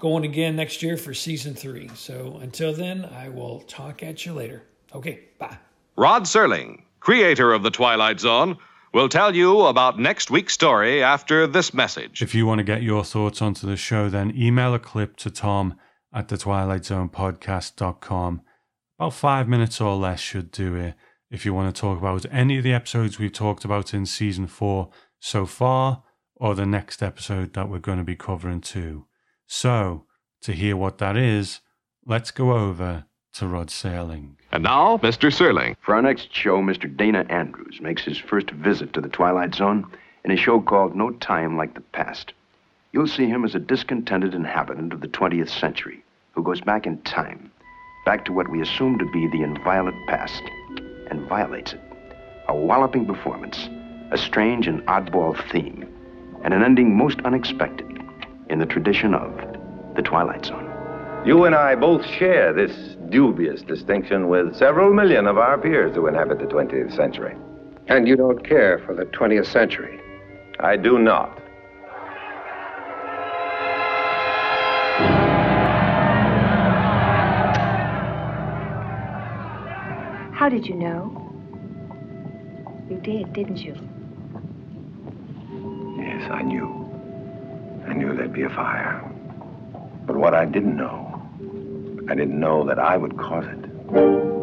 going again next year for season three. So until then, I will talk at you later. Okay, bye. Rod Serling, creator of The Twilight Zone, will tell you about next week's story after this message. If you want to get your thoughts onto the show, then email a clip to Tom at the Twilight Zone podcast.com. About five minutes or less should do it. If you want to talk about any of the episodes we've talked about in season four so far, or the next episode that we're going to be covering too. So, to hear what that is, let's go over to Rod Serling. And now, Mr. Serling. For our next show, Mr. Dana Andrews makes his first visit to the Twilight Zone in a show called No Time Like the Past. You'll see him as a discontented inhabitant of the 20th century who goes back in time, back to what we assume to be the inviolate past, and violates it. a walloping performance, a strange and oddball theme, and an ending most unexpected in the tradition of The Twilight Zone. You and I both share this dubious distinction with several million of our peers who inhabit the 20th century. And you don't care for the 20th century? I do not. How did you know? You did, didn't you? Yes, I knew. I knew there'd be a fire. But what I didn't know, I didn't know that I would cause it.